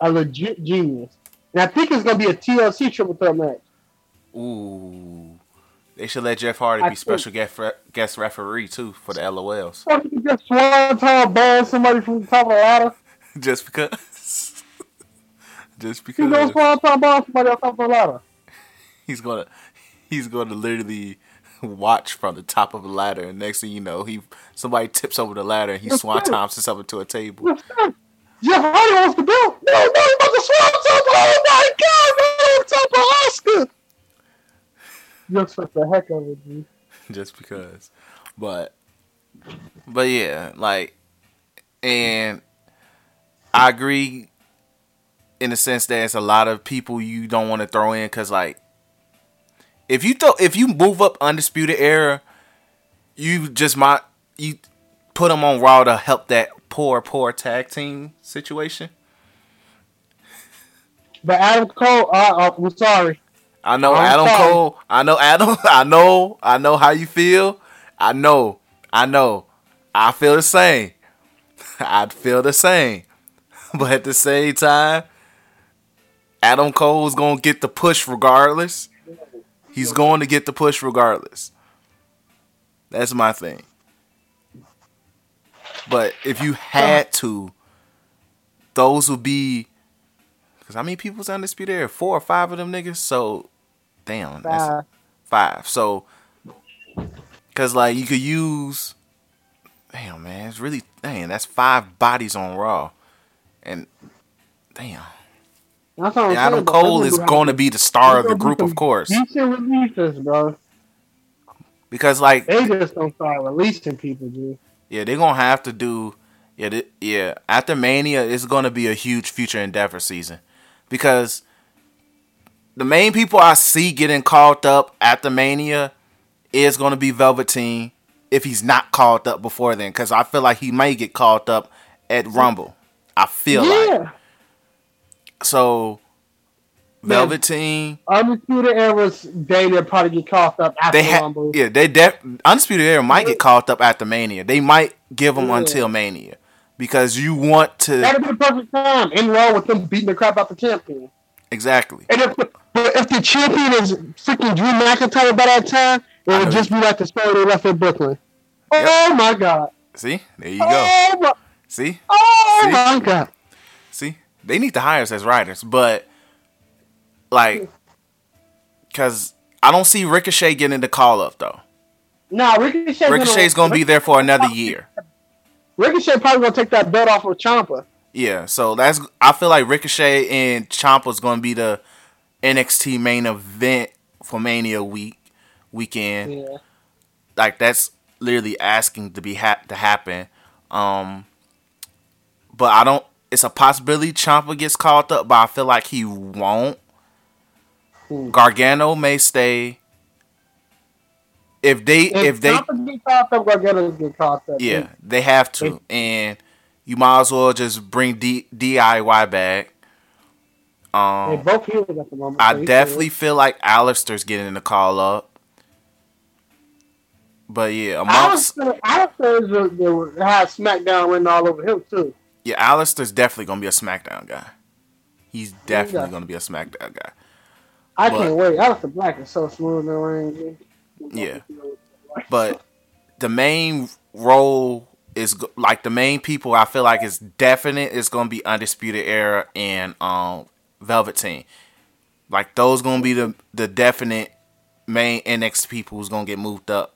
a legit genius. And I think it's gonna be a TLC triple threat match. Ooh. They should let Jeff Hardy I be special guest, re- guest referee too for the LOLs. What if you just one time ban somebody from the top of the ladder? Just because. Just You know, because one time ban somebody on top of the ladder. he's gonna he's gonna literally watch from the top of a ladder and next thing you know he somebody tips over the ladder and he That's Swantons himself into a table. That? Jeff Hardy wants the belt. No, no, he about to swan. Oh my god, man, on top of Asuka. You expect the heck of it, G. just because. But but yeah, like and I agree in the sense that it's a lot of people you don't want to throw in cuz like if you throw if you move up undisputed era, you just might you put them on Raw to help that poor poor tag team situation. But Adam Cole, uh, uh, I'm sorry. I know I'm Adam sorry. Cole. I know Adam. I know. I know how you feel. I know. I know. I feel the same. I feel the same. But at the same time, Adam Cole's gonna get the push regardless. He's going to get the push regardless. That's my thing. But if you had to, those would be because how many people's undisputed era? Four or five of them niggas. So, damn, that's Uh, five. So, because like you could use, damn man, it's really damn. That's five bodies on Raw, and damn, that's what I'm and Adam. Cole is going to be the star of the group, of course, Decent releases, bro. because like They just don't start releasing people, G. yeah, they're gonna have to do. Yeah, they, yeah. After Mania, it's gonna be a huge future endeavor season, because the main people I see getting called up after Mania is gonna be Velveteen if he's not called up before then, because I feel like he may get called up at Rumble. I feel like Yeah. So. Velveteen, Undisputed Era's day they'll probably get caught up after they have Rumble. yeah, they def- Undisputed Era might get called up after Mania. They might give them Yeah. until Mania because you want to That'd be the perfect time in Raw with them beating the crap out the champion. exactly. And if but if the champion is freaking Drew McIntyre by that time, it would just be like the story they left in Brooklyn. Oh my god. See, there you go. Oh my, See, oh See? my god. They need to hire us as writers, but like, cause I don't see Ricochet getting the call up though. Nah, Ricochet. Ricochet's gonna be there for another year. Ricochet probably gonna take that belt off of Ciampa. Yeah, so that's I feel like Ricochet and Ciampa's gonna be the NXT main event for Mania week weekend. Yeah. Like that's literally asking to be ha- to happen. Um, but I don't. It's a possibility Ciampa gets called up, but I feel like he won't. Hmm. Gargano may stay. If they If, if they Ciampa get caught up, Gargano get caught up. yeah they have to, and you might as well just bring D- DIY back. They Um, both healed at the moment. I so definitely feel like Aleister's getting the call up. But yeah, amongst Aleister, Aleister is has SmackDown written all over him too. Yeah, Aleister's definitely gonna be a SmackDown guy. He's definitely Yeah. gonna be a SmackDown guy. I But- can't wait. Aleister Black is so smooth in the ring. Yeah. But the main role is like the main people I feel like is definite is gonna be Undisputed Era and um Velveteen. Like those gonna be the the definite main NXT people who's gonna get moved up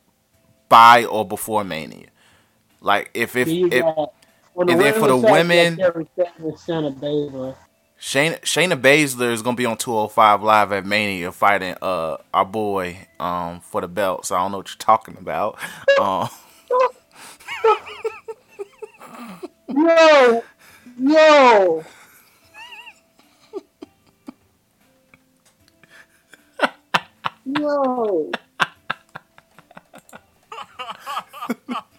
by or before Mania. Like if if, if got- for and then for the women- Stetson Baszler. Shayna Shayna Baszler is gonna be on 205 live at Mania fighting uh our boy um for the belt. So I don't know what you're talking about. Um, Yo, yo. Yo.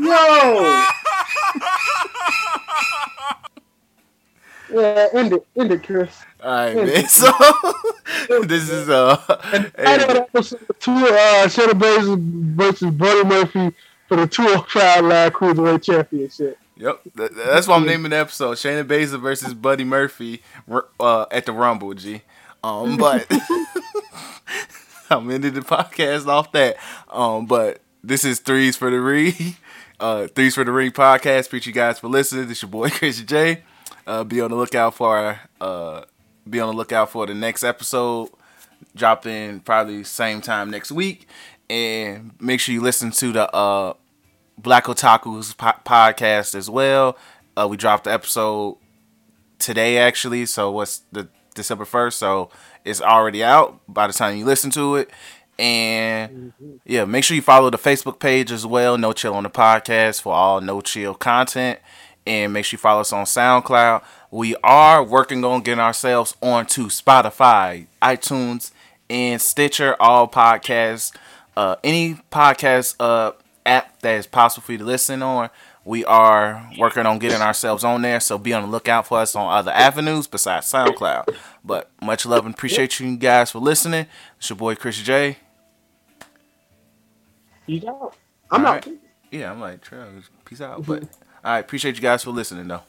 Yo. Yeah, end it, end it, Chris. all right, man. So this is uh I know that was two uh Shayna Baszler versus Buddy Murphy for the two 205 Live Cruiserweight Championship. Yep, Th- that's why I'm naming the episode Shayna Baszler versus Buddy Murphy uh, at the Rumble. G, um, but I'm ending the podcast off that. Um, but this is threes for the ring, uh, threes for the ring podcast. Appreciate you guys for listening. This your boy Chris Jay. Uh, be on the lookout for uh, be on the lookout for the next episode dropping probably same time next week, and make sure you listen to the uh Black Otaku's po- podcast as well. Uh, we dropped the episode today, actually. So what's the December first? So it's already out by the time you listen to it. And yeah, make sure you follow the Facebook page as well. No Chill on the podcast for all No Chill content. And make sure you follow us on SoundCloud. We are working on getting ourselves onto Spotify, iTunes, and Stitcher. All podcasts, uh, any podcast uh, app that is possible for you to listen on. We are working on getting ourselves on there, so be on the lookout for us on other avenues besides SoundCloud. But much love and appreciate you guys for listening. It's your boy Chris Jay. You out. I'm All out. right. Yeah, I'm like, Travis, peace out. Mm-hmm. But all right, appreciate you guys for listening though.